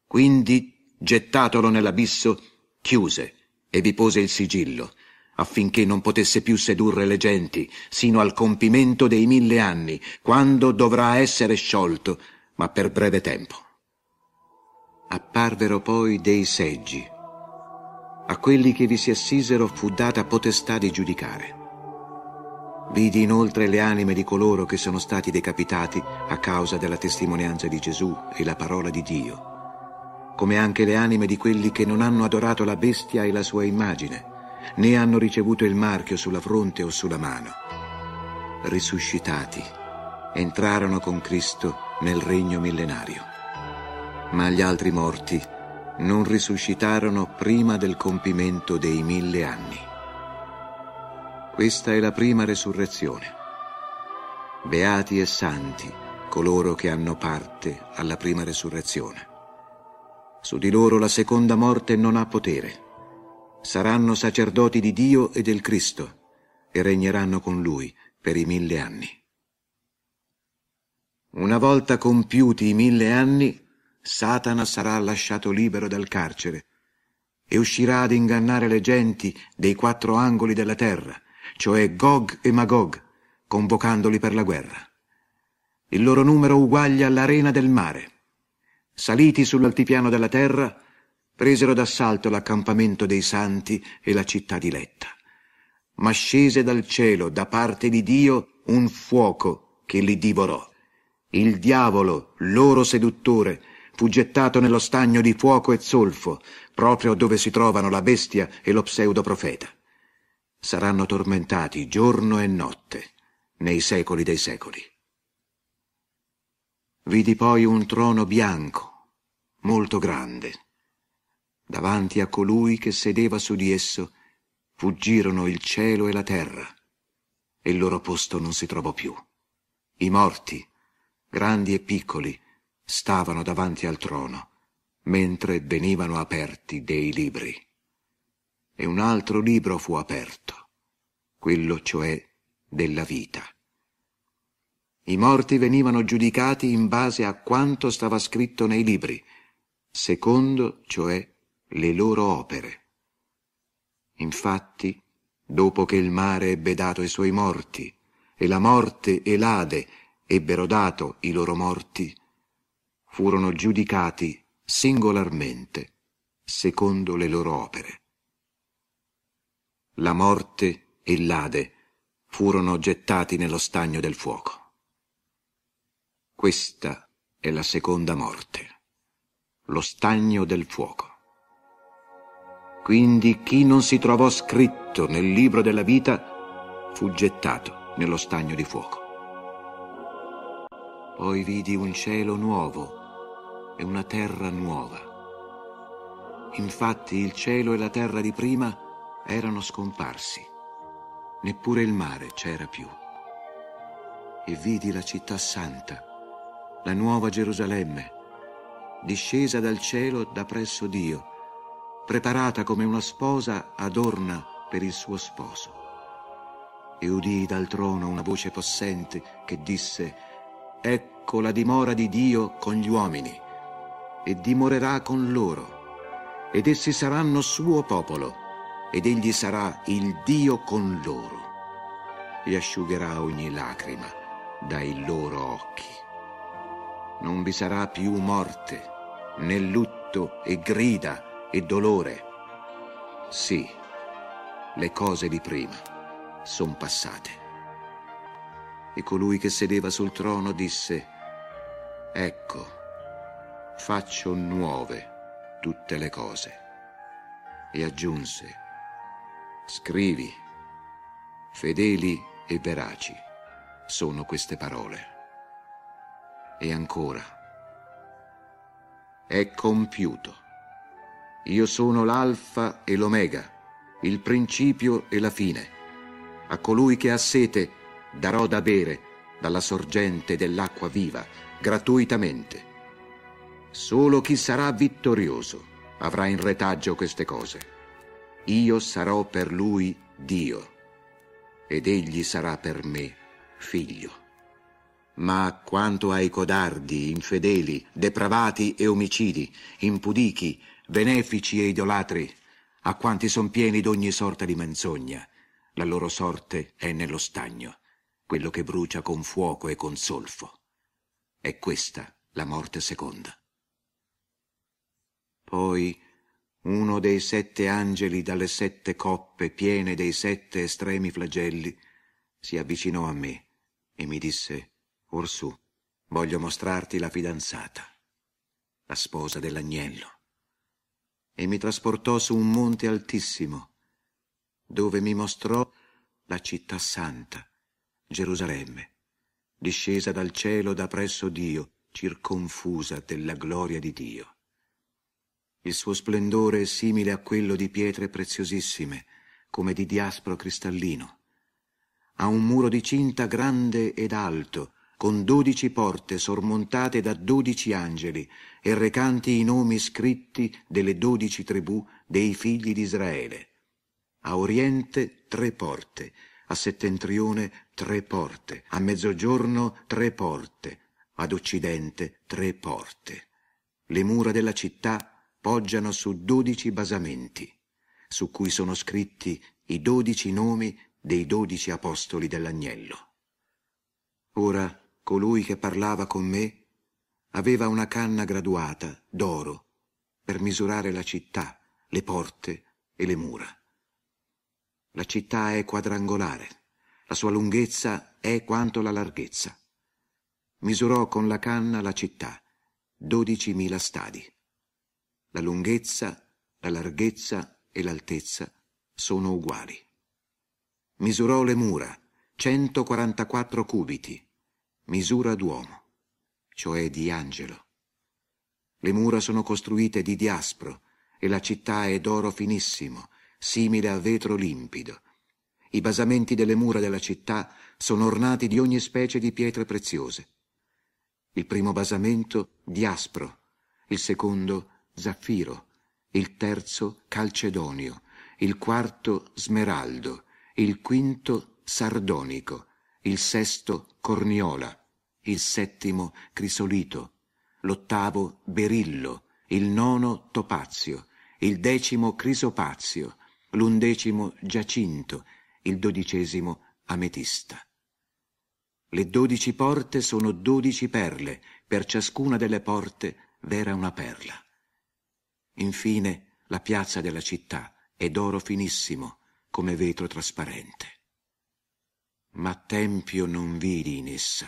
Quindi, gettatolo nell'abisso, chiuse e vi pose il sigillo, affinché non potesse più sedurre le genti, sino al compimento dei mille anni, quando dovrà essere sciolto, ma per breve tempo. Apparvero poi dei seggi. A quelli che vi si assisero fu data potestà di giudicare. Vidi inoltre le anime di coloro che sono stati decapitati a causa della testimonianza di Gesù e la parola di Dio, come anche le anime di quelli che non hanno adorato la bestia e la sua immagine, né hanno ricevuto il marchio sulla fronte o sulla mano. Risuscitati, entrarono con Cristo nel regno millenario ma gli altri morti non risuscitarono prima del compimento dei mille anni. Questa è la prima resurrezione. Beati e santi coloro che hanno parte alla prima resurrezione. Su di loro la seconda morte non ha potere. Saranno sacerdoti di Dio e del Cristo e regneranno con Lui per i mille anni. Una volta compiuti i mille anni, Satana sarà lasciato libero dal carcere e uscirà ad ingannare le genti dei quattro angoli della terra, cioè Gog e Magog, convocandoli per la guerra. Il loro numero uguaglia all'arena del mare. Saliti sull'altipiano della terra, presero d'assalto l'accampamento dei santi e la città diletta. Ma scese dal cielo, da parte di Dio, un fuoco che li divorò. Il diavolo, loro seduttore, fu gettato nello stagno di fuoco e zolfo, proprio dove si trovano la bestia e lo pseudoprofeta. Saranno tormentati giorno e notte, nei secoli dei secoli. Vidi poi un trono bianco, molto grande. Davanti a colui che sedeva su di esso fuggirono il cielo e la terra, e il loro posto non si trovò più. I morti, grandi e piccoli, stavano davanti al trono, mentre venivano aperti dei libri. E un altro libro fu aperto, quello cioè della vita. I morti venivano giudicati in base a quanto stava scritto nei libri, secondo cioè le loro opere. Infatti, dopo che il mare ebbe dato i suoi morti, e la morte e l'Ade ebbero dato i loro morti, furono giudicati singolarmente secondo le loro opere. La morte e l'Ade furono gettati nello stagno del fuoco. Questa è la seconda morte, lo stagno del fuoco. Quindi chi non si trovò scritto nel libro della vita fu gettato nello stagno di fuoco. Poi vidi un cielo nuovo e una terra nuova. Infatti il cielo e la terra di prima erano scomparsi, neppure il mare c'era più. E vidi la città santa, la nuova Gerusalemme, discesa dal cielo da presso Dio, preparata come una sposa adorna per il suo sposo. E udii dal trono una voce possente che disse, Ecco la dimora di Dio con gli uomini e dimorerà con loro, ed essi saranno suo popolo, ed egli sarà il Dio con loro, e asciugherà ogni lacrima dai loro occhi. Non vi sarà più morte, né lutto e grida e dolore. Sì, le cose di prima son passate. E colui che sedeva sul trono disse, Ecco, faccio nuove tutte le cose. E aggiunse, scrivi, fedeli e veraci sono queste parole. E ancora, è compiuto. Io sono l'alfa e l'omega, il principio e la fine. A colui che ha sete darò da bere dalla sorgente dell'acqua viva, gratuitamente Solo chi sarà vittorioso avrà in retaggio queste cose. Io sarò per lui Dio ed egli sarà per me figlio. Ma quanto ai codardi, infedeli, depravati e omicidi, impudichi, benefici e idolatri, a quanti son pieni d'ogni sorta di menzogna, la loro sorte è nello stagno, quello che brucia con fuoco e con solfo. È questa la morte seconda. Poi uno dei sette angeli dalle sette coppe piene dei sette estremi flagelli si avvicinò a me e mi disse Orsù, voglio mostrarti la fidanzata, la sposa dell'agnello. E mi trasportò su un monte altissimo, dove mi mostrò la città santa, Gerusalemme, discesa dal cielo da presso Dio, circonfusa della gloria di Dio. Il suo splendore è simile a quello di pietre preziosissime, come di diaspro cristallino. Ha un muro di cinta grande ed alto, con dodici porte sormontate da dodici angeli e recanti i nomi scritti delle dodici tribù dei figli di Israele. A oriente tre porte, a settentrione tre porte, a mezzogiorno tre porte, ad occidente tre porte. Le mura della città poggiano su dodici basamenti, su cui sono scritti i dodici nomi dei dodici apostoli dell'agnello. Ora colui che parlava con me aveva una canna graduata d'oro per misurare la città, le porte e le mura. La città è quadrangolare, la sua lunghezza è quanto la larghezza. Misurò con la canna la città, dodicimila stadi. La lunghezza, la larghezza e l'altezza sono uguali. Misurò le mura, 144 cubiti, misura d'uomo, cioè di angelo. Le mura sono costruite di diaspro e la città è d'oro finissimo, simile a vetro limpido. I basamenti delle mura della città sono ornati di ogni specie di pietre preziose. Il primo basamento diaspro, il secondo zaffiro, il terzo calcedonio, il quarto smeraldo, il quinto sardonico, il sesto corniola, il settimo crisolito, l'ottavo berillo, il nono topazio, il decimo crisopazio, l'undecimo giacinto, il dodicesimo ametista. Le dodici porte sono dodici perle, per ciascuna delle porte v'era una perla. Infine la piazza della città è d'oro finissimo, come vetro trasparente ma tempio non vidi in essa.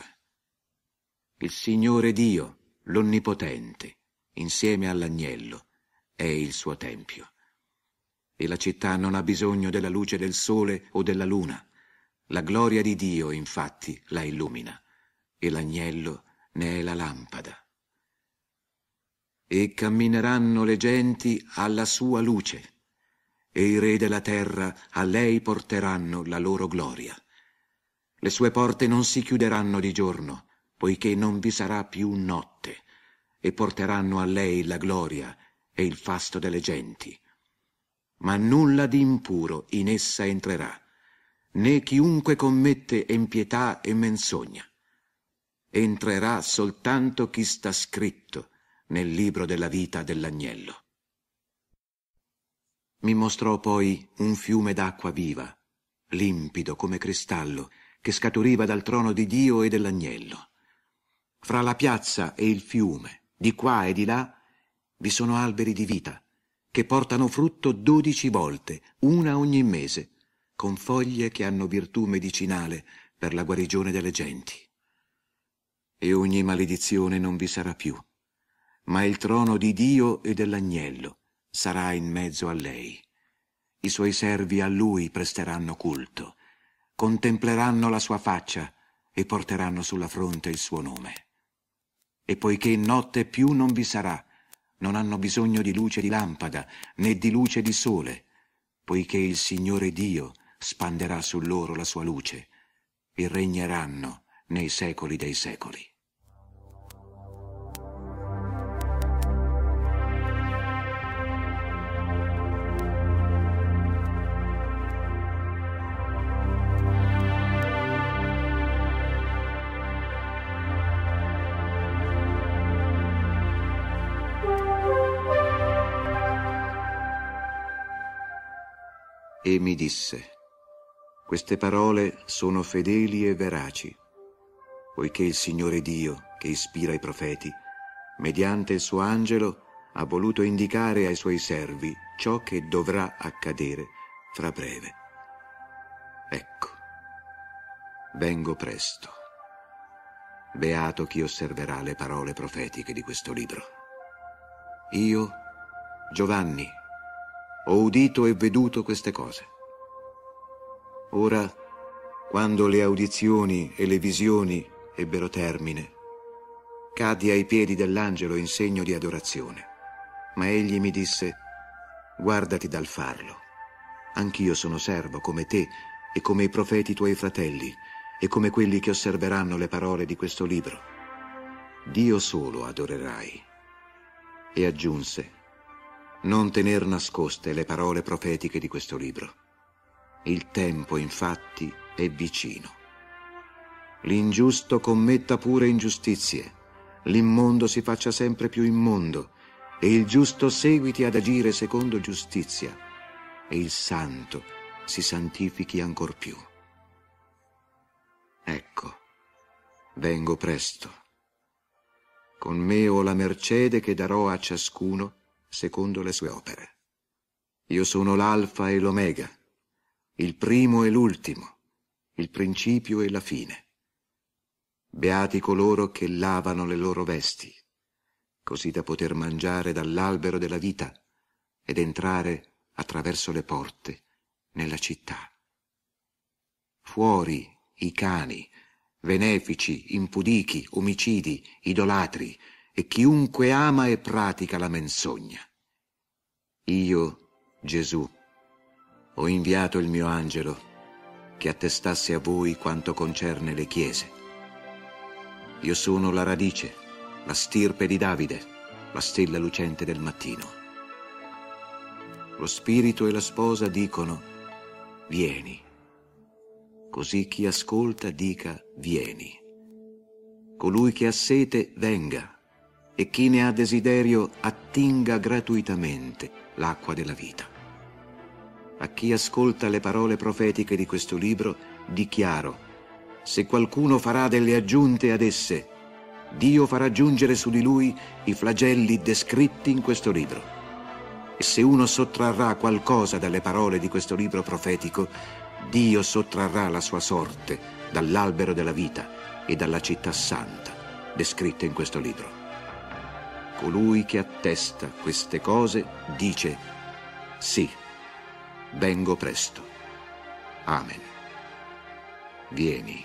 Il Signore Dio, l'Onnipotente, insieme all'agnello, è il suo tempio. E la città non ha bisogno della luce del sole o della luna. La gloria di Dio, infatti, la illumina, e l'agnello ne è la lampada. E cammineranno le genti alla sua luce, e i re della terra a lei porteranno la loro gloria. Le sue porte non si chiuderanno di giorno, poiché non vi sarà più notte, e porteranno a lei la gloria e il fasto delle genti. Ma nulla di impuro in essa entrerà, né chiunque commette impietà e menzogna. Entrerà soltanto chi sta scritto nel libro della vita dell'agnello. Mi mostrò poi un fiume d'acqua viva, limpido come cristallo, che scaturiva dal trono di Dio e dell'agnello. Fra la piazza e il fiume, di qua e di là, vi sono alberi di vita, che portano frutto dodici volte, una ogni mese, con foglie che hanno virtù medicinale per la guarigione delle genti. E ogni maledizione non vi sarà più, ma il trono di Dio e dell'agnello sarà in mezzo a lei. I suoi servi a lui presteranno culto contempleranno la sua faccia e porteranno sulla fronte il suo nome. E poiché notte più non vi sarà, non hanno bisogno di luce di lampada né di luce di sole, poiché il Signore Dio spanderà su loro la sua luce e regneranno nei secoli dei secoli. E mi disse, queste parole sono fedeli e veraci, poiché il Signore Dio, che ispira i profeti, mediante il suo angelo, ha voluto indicare ai suoi servi ciò che dovrà accadere fra breve. Ecco, vengo presto. Beato chi osserverà le parole profetiche di questo libro. Io, Giovanni, ho udito e veduto queste cose. Ora, quando le audizioni e le visioni ebbero termine, caddi ai piedi dell'angelo in segno di adorazione. Ma egli mi disse, guardati dal farlo. Anch'io sono servo come te e come i profeti tuoi fratelli e come quelli che osserveranno le parole di questo libro. Dio solo adorerai. E aggiunse, non tener nascoste le parole profetiche di questo libro. Il tempo, infatti, è vicino. L'ingiusto commetta pure ingiustizie, l'immondo si faccia sempre più immondo, e il giusto seguiti ad agire secondo giustizia, e il santo si santifichi ancor più. Ecco, vengo presto. Con me ho la mercede che darò a ciascuno secondo le sue opere. Io sono l'alfa e l'omega, il primo e l'ultimo, il principio e la fine. Beati coloro che lavano le loro vesti, così da poter mangiare dall'albero della vita ed entrare attraverso le porte nella città. Fuori i cani, benefici, impudichi, omicidi, idolatri, e chiunque ama e pratica la menzogna. Io, Gesù, ho inviato il mio angelo che attestasse a voi quanto concerne le chiese. Io sono la radice, la stirpe di Davide, la stella lucente del mattino. Lo spirito e la sposa dicono, vieni. Così chi ascolta dica, vieni. Colui che ha sete, venga e chi ne ha desiderio attinga gratuitamente l'acqua della vita. A chi ascolta le parole profetiche di questo libro, dichiaro, se qualcuno farà delle aggiunte ad esse, Dio farà giungere su di lui i flagelli descritti in questo libro. E se uno sottrarrà qualcosa dalle parole di questo libro profetico, Dio sottrarrà la sua sorte dall'albero della vita e dalla città santa descritta in questo libro. Colui che attesta queste cose dice, sì, vengo presto. Amen. Vieni,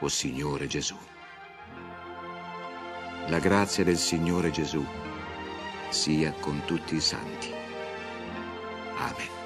o oh Signore Gesù. La grazia del Signore Gesù sia con tutti i santi. Amen.